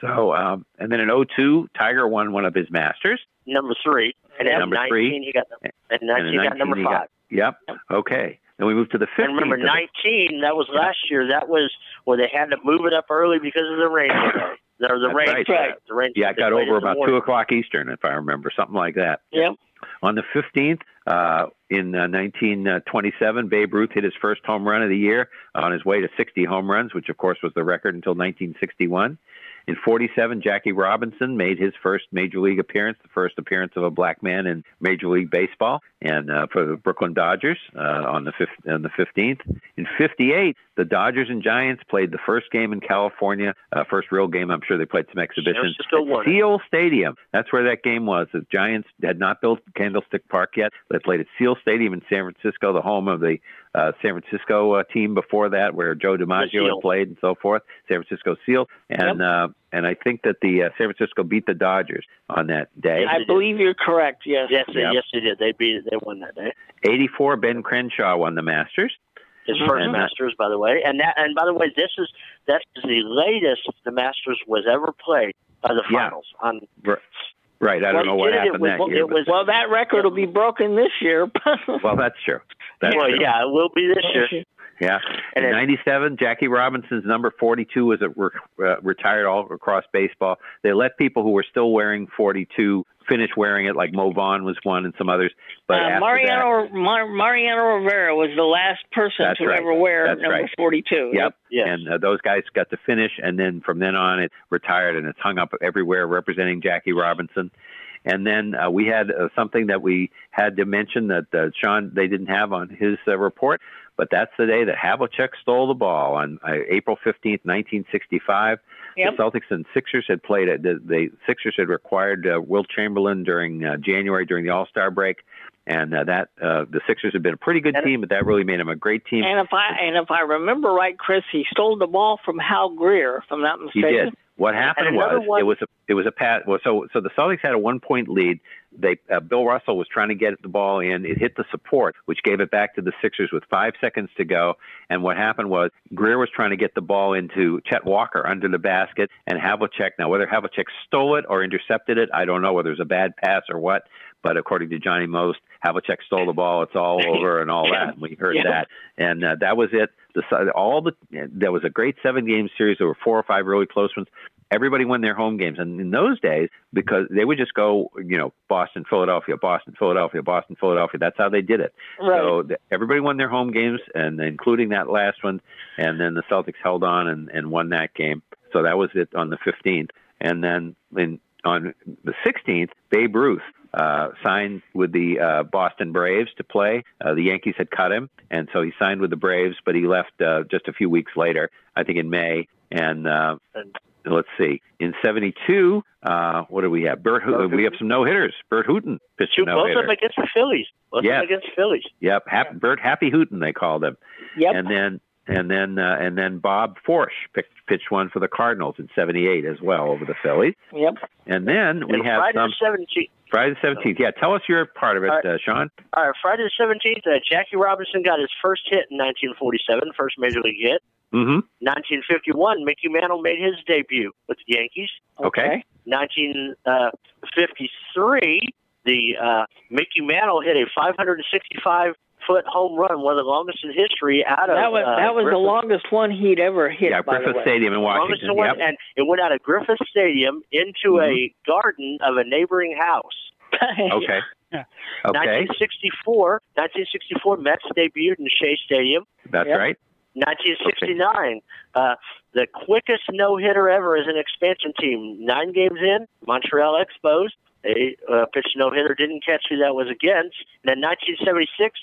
So um, and then in 02, Tiger won one of his Masters. Number three. And at Number 19, three. he got and 19 in he got number five. Yep. Okay. Then we move to the 15th. And remember, of the- 19, that was last year. That was where they had to move it up early because of the rain. Or the rain. right. The rain. Yeah, it got over about two o'clock Eastern, if I remember, something like that. Yep. On the 15th, uh, in uh, 1927, Babe Ruth hit his first home run of the year on his way to 60 home runs, which of course was the record until 1961. In 47, Jackie Robinson made his first major league appearance, the first appearance of a black man in Major League Baseball, and uh, for the Brooklyn Dodgers uh, on the fifth, on the 15th. In 58, the Dodgers and Giants played the first game in California, uh, first real game. I'm sure they played some exhibitions. It. Seal Stadium. That's where that game was. The Giants had not built, Candlestick Park yet. They played at Seal Stadium in San Francisco, the home of the uh, San Francisco uh, team before that, where Joe DiMaggio had played and so forth. San Francisco Seal, and Yep. uh, and I think that the uh, San Francisco beat the Dodgers on that day. I believe you're correct. Yes. Yes, Yep. yes, they did. They beat. They won that day. 84, Ben Crenshaw won the Masters. His first And, uh, Masters, by the way, and that, and by the way, this is that's the latest the Masters was ever played. Uh, the Yeah. finals on R- Right. I don't Well, know what it, it happened was- that year. it was- well, that record will be broken this year. but- well, that's true. That's well, true. yeah, it will be this year. Yeah. And In 97, Jackie Robinson's number 42 was a, re- uh, retired all across baseball. They let people who were still wearing 42 finish wearing it, like Mo Vaughn was one and some others. But uh, after that, Mariano Mar- Mariano Rivera was the last person to right. ever wear That's number right. 42. Yep. And uh, those guys got to finish, and then from then on, it retired, and it's hung up everywhere representing Jackie Robinson. And then uh, we had uh, something that we had to mention that uh, Sean they didn't have on his uh, report, but that's the day that Havlicek stole the ball on uh, April fifteenth, nineteen sixty-five. Yep. The Celtics and Sixers had played it. The, the Sixers had required uh, Wilt Chamberlain during uh, January during the All Star break, and uh, that uh, the Sixers had been a pretty good team, but that really made them a great team. And if I and if I remember right, Chris, he stole the ball from Hal Greer, if I'm not mistaken. He did. What happened was one- it was a it was a pass. Well, so so the Celtics had a one point lead. They uh, Bill Russell was trying to get the ball in. It hit the support, which gave it back to the Sixers with five seconds to go. And what happened was Greer was trying to get the ball into Chet Walker under the basket, and Havlicek. Now whether Havlicek stole it or intercepted it, I don't know. Whether it was a bad pass or what. But according to Johnny Most, Havlicek stole the ball. It's all over and all that. And we heard Yeah. that, and uh, that was it. The all the there was a great seven game series. There were four or five really close ones. Everybody won their home games, and in those days, because they would just go, you know, Boston, Philadelphia, Boston, Philadelphia, Boston, Philadelphia. That's how they did it. Right. So th- everybody won their home games, and including that last one. And then the Celtics held on and, and won that game. So that was it on the 15th. And then in, on the 16th, Babe Ruth uh, signed with the uh, Boston Braves to play. Uh, the Yankees had cut him, and so he signed with the Braves, but he left uh, just a few weeks later, I think in May. And uh, let's see, in '72, uh, what do we have? Burt, Hoo- we have some no hitters. Burt Hooton pitched no both of them against the Phillies. Both them against Phillies. Yep, Happy, Burt Happy Hooton they called him. Yep. And then and then uh, and then Bob Forsch picked, pitched one for the Cardinals in '78 as well over the Phillies. Yep. And then we And have Friday some the seventeenth. Friday the 17th. Yeah, tell us your part of it, right. uh, Sean. All right, Friday the seventeenth. Uh, Jackie Robinson got his first hit in 1947, first major league hit. Mm-hmm. 1951, Mickey Mantle made his debut with the Yankees. Okay. 1953, the uh, Mickey Mantle hit a 565 foot home run, one of the longest in history. Out of That was uh, that was the longest one he'd ever hit. Yeah, by the Griffith way. Stadium in Longest Washington. one, Yep. and it went out of Griffith Stadium into a Mm-hmm. garden of a neighboring house. Okay. Okay. 1964, 1964, Mets debuted in Shea Stadium. That's Yep. right. 1969, uh, the quickest no hitter ever as an expansion team. Nine games in, Montreal Expos. They uh, pitched no hitter, didn't catch who that was against. And then 1976,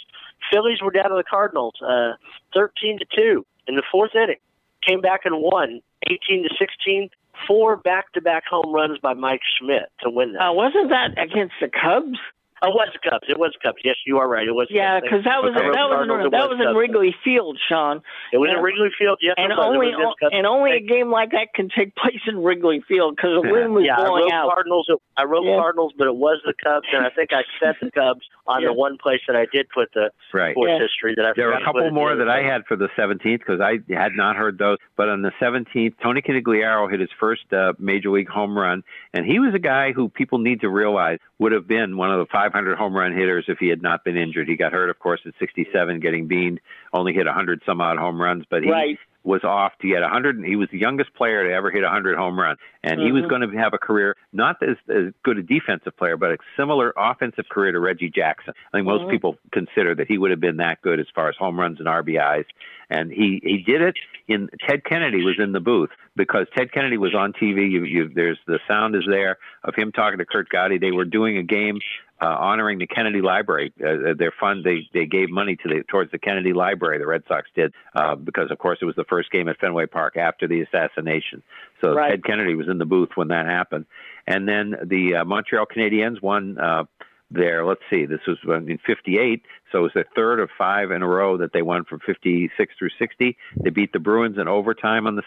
Phillies were down to the Cardinals, uh, 13 to two in the fourth inning. Came back and won, 18 to 16. Four back-to-back home runs by Mike Schmidt to win that. Uh, wasn't that against the Cubs? Oh, it was Cubs. It was Cubs. Yes, you are right. It was. the Yeah, because that was I that was Cardinals, in, it that was in Wrigley Field, Sean. It was in Wrigley Field. Yes, and it was. It only was against Cubs. and only a game like that can take place in Wrigley Field because the wind was yeah, I blowing wrote out. Cardinals. I wrote Yeah. Cardinals, but it was the Cubs, and I think I set the Cubs on Yeah. the one place that I did put the Right. sports Yeah. history that I. There were a forgot to put couple more that I had for the 17th because I had not heard those. But on the 17th, Tony Conigliaro hit his first uh, major league home run, and he was a guy who people need to realize would have been one of the 500 home run hitters if he had not been injured. He got hurt, of course, at 67, getting beaned. Only hit 100 some odd home runs, but he Right. was off to get 100. and He was the youngest player to ever hit 100 home runs, and he was Mhm. going to have a career not as, as good a defensive player, but a similar offensive career to Reggie Jackson. I think most Mhm. people consider that he would have been that good as far as home runs and RBIs, and he he did it. In Ted Kennedy was in the booth because Ted Kennedy was on TV. You, you, there's the sound is there of him talking to Curt Gowdy. They were doing a game uh, honoring the Kennedy Library. Uh, their fund they they gave money to the towards the Kennedy Library. The Red Sox did uh, because of course it was the first game at Fenway Park after the assassination. So Right. Ted Kennedy was in the booth when that happened, and then the uh, Montreal Canadiens won. Uh, there. Let's see, this was in '58, so it was the third of five in a row that they won from 56 through 60. They beat the Bruins in overtime on the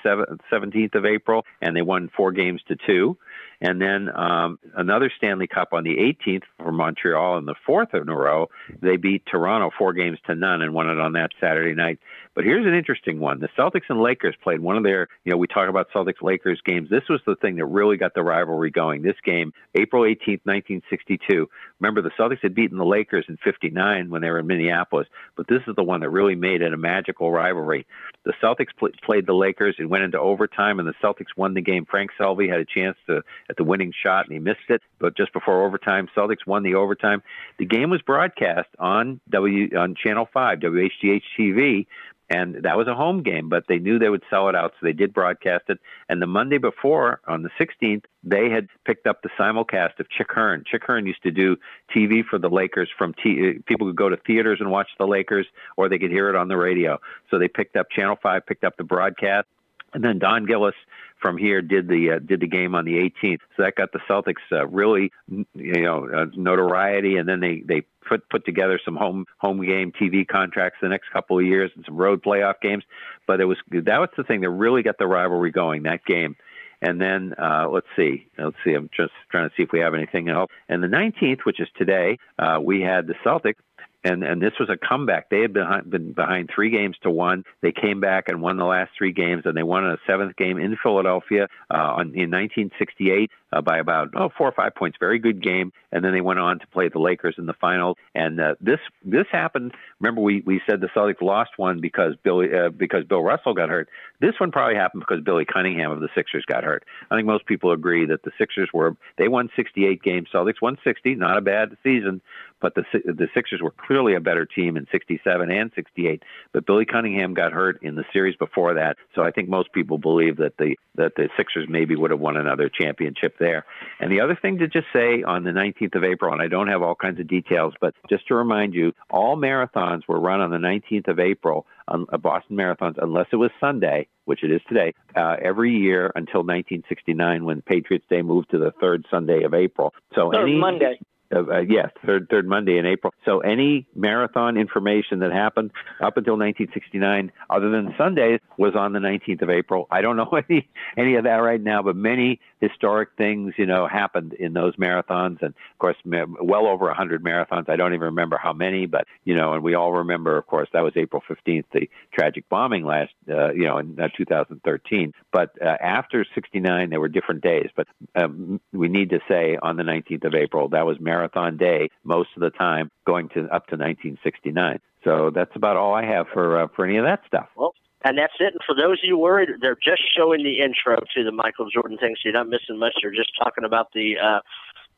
17th of April, and they won four games to two. And then um, another Stanley Cup on the 18th for Montreal in the fourth in a row. They beat Toronto four games to none and won it on that Saturday night. But here's an interesting one. The Celtics and Lakers played one of their, you know, we talk about Celtics Lakers games. This was the thing that really got the rivalry going. This game, April 18th, 1962. Remember, the Celtics had beaten the Lakers in 59 when they were in Minneapolis, but this is the one that really made it a magical rivalry. The Celtics pl- played the Lakers and went into overtime, and the Celtics won the game. Frank Selvy had a chance to at the winning shot, and he missed it. But just before overtime, Celtics won the overtime. The game was broadcast on W on Channel Five, WHDH TV and that was a home game, but they knew they would sell it out, so they did broadcast it. And the Monday before, on the 16th, they had picked up the simulcast of Chick Hearn. Chick Hearn used to do TV for the Lakers. From t- uh, people could go to theaters and watch the Lakers, or they could hear it on the radio. So they picked up Channel Five, picked up the broadcast, and then Don Gillis from here did the uh, did the game on the 18th. So that got the Celtics uh, really you know uh, notoriety, and then they they put put together some home home game TV contracts the next couple of years and some road playoff games. But it was that was the thing that really got the rivalry going that game. And then uh, let's see, let's see. I'm just trying to see if we have anything else. And the 19th, which is today, uh, we had the Celtics and and this was a comeback. They had been been behind three games to one. They came back and won the last three games, and they won a seventh game in Philadelphia uh, on, in 1968 uh, by about oh four or five points. Very good game, and then they went on to play the Lakers in the finals. And uh, this this happened. Remember, we we said the Celtics lost one because Billy uh, because Bill Russell got hurt. This one probably happened because Billy Cunningham of the Sixers got hurt. I think most people agree that the Sixers were they won 68 games. Celtics won 60, not a bad season, but the the Sixers were clearly a better team in 67 and 68. But Billy Cunningham got hurt in the series before that, so I think most people believe that the that the Sixers maybe would have won another championship there. And the other thing to just say on the 19th of April, and I don't have all kinds of details, but just to remind you, all marathons were run on the 19th of April, on uh, Boston marathons, unless it was Sunday, which it is today, uh, every year until 1969 when Patriots Day moved to the third Sunday of April. So Third any Monday. Uh, yes, third third Monday in April. So any marathon information that happened up until 1969, other than Sundays, was on the 19th of April. I don't know any any of that right now, but many historic things, you know, happened in those marathons, and of course, well over 100 marathons. I don't even remember how many, but you know, and we all remember, of course, that was April 15th, the tragic bombing last, uh, you know, in uh, 2013. But uh, after 69, there were different days. But um, we need to say on the 19th of April, that was marathon day most of the time, going to up to 1969. So that's about all I have for uh, for any of that stuff. Well, and that's it. And for those of you worried, they're just showing the intro to the Michael Jordan thing, so you're not missing much. They're just talking about the uh,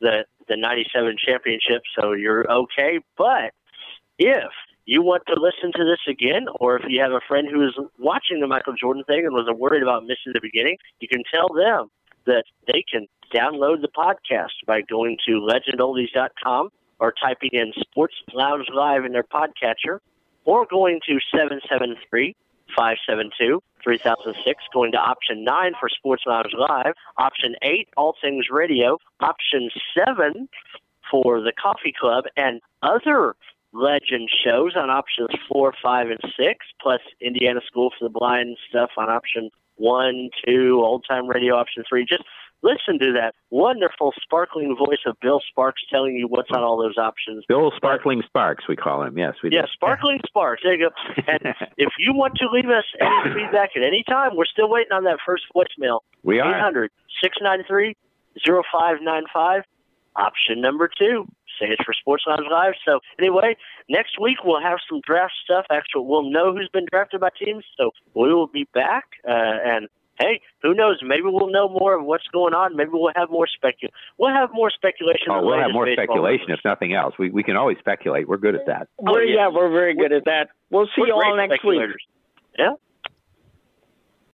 the the '97 championship, so you're okay. But if you want to listen to this again, or if you have a friend who is watching the Michael Jordan thing and was worried about missing the beginning, you can tell them that they can download the podcast by going to legendoldies.com or typing in Sports Lounge Live in their podcatcher, or going to 773 572 3006, going to option 9 for Sports Lounge Live, option 8, All Things Radio, option 7 for the Coffee Club, and other legend shows on options 4, 5, and 6, plus Indiana School for the Blind stuff on option 1, 2, Old Time Radio option 3. Just listen to that wonderful, sparkling voice of Bill Sparks telling you what's on all those options. Bill Sparkling Sparks, we call him. Yes, we do. Yeah, Sparkling Sparks. There you go. And if you want to leave us any feedback at any time, we're still waiting on that first voicemail. We are. 800 693 0595. Option number two. Say it's for Sports Lounge Live. So, anyway, next week we'll have some draft stuff. Actually, we'll know who's been drafted by teams. So, we will be back. Uh, and hey, who knows? Maybe we'll know more of what's going on. Maybe we'll have more specu. We'll have more speculation. Oh, we'll have more speculation rumors. if nothing else. We we can always speculate. We're good at that. We're, yeah, we're very good at that. We'll see you all next week. Yeah.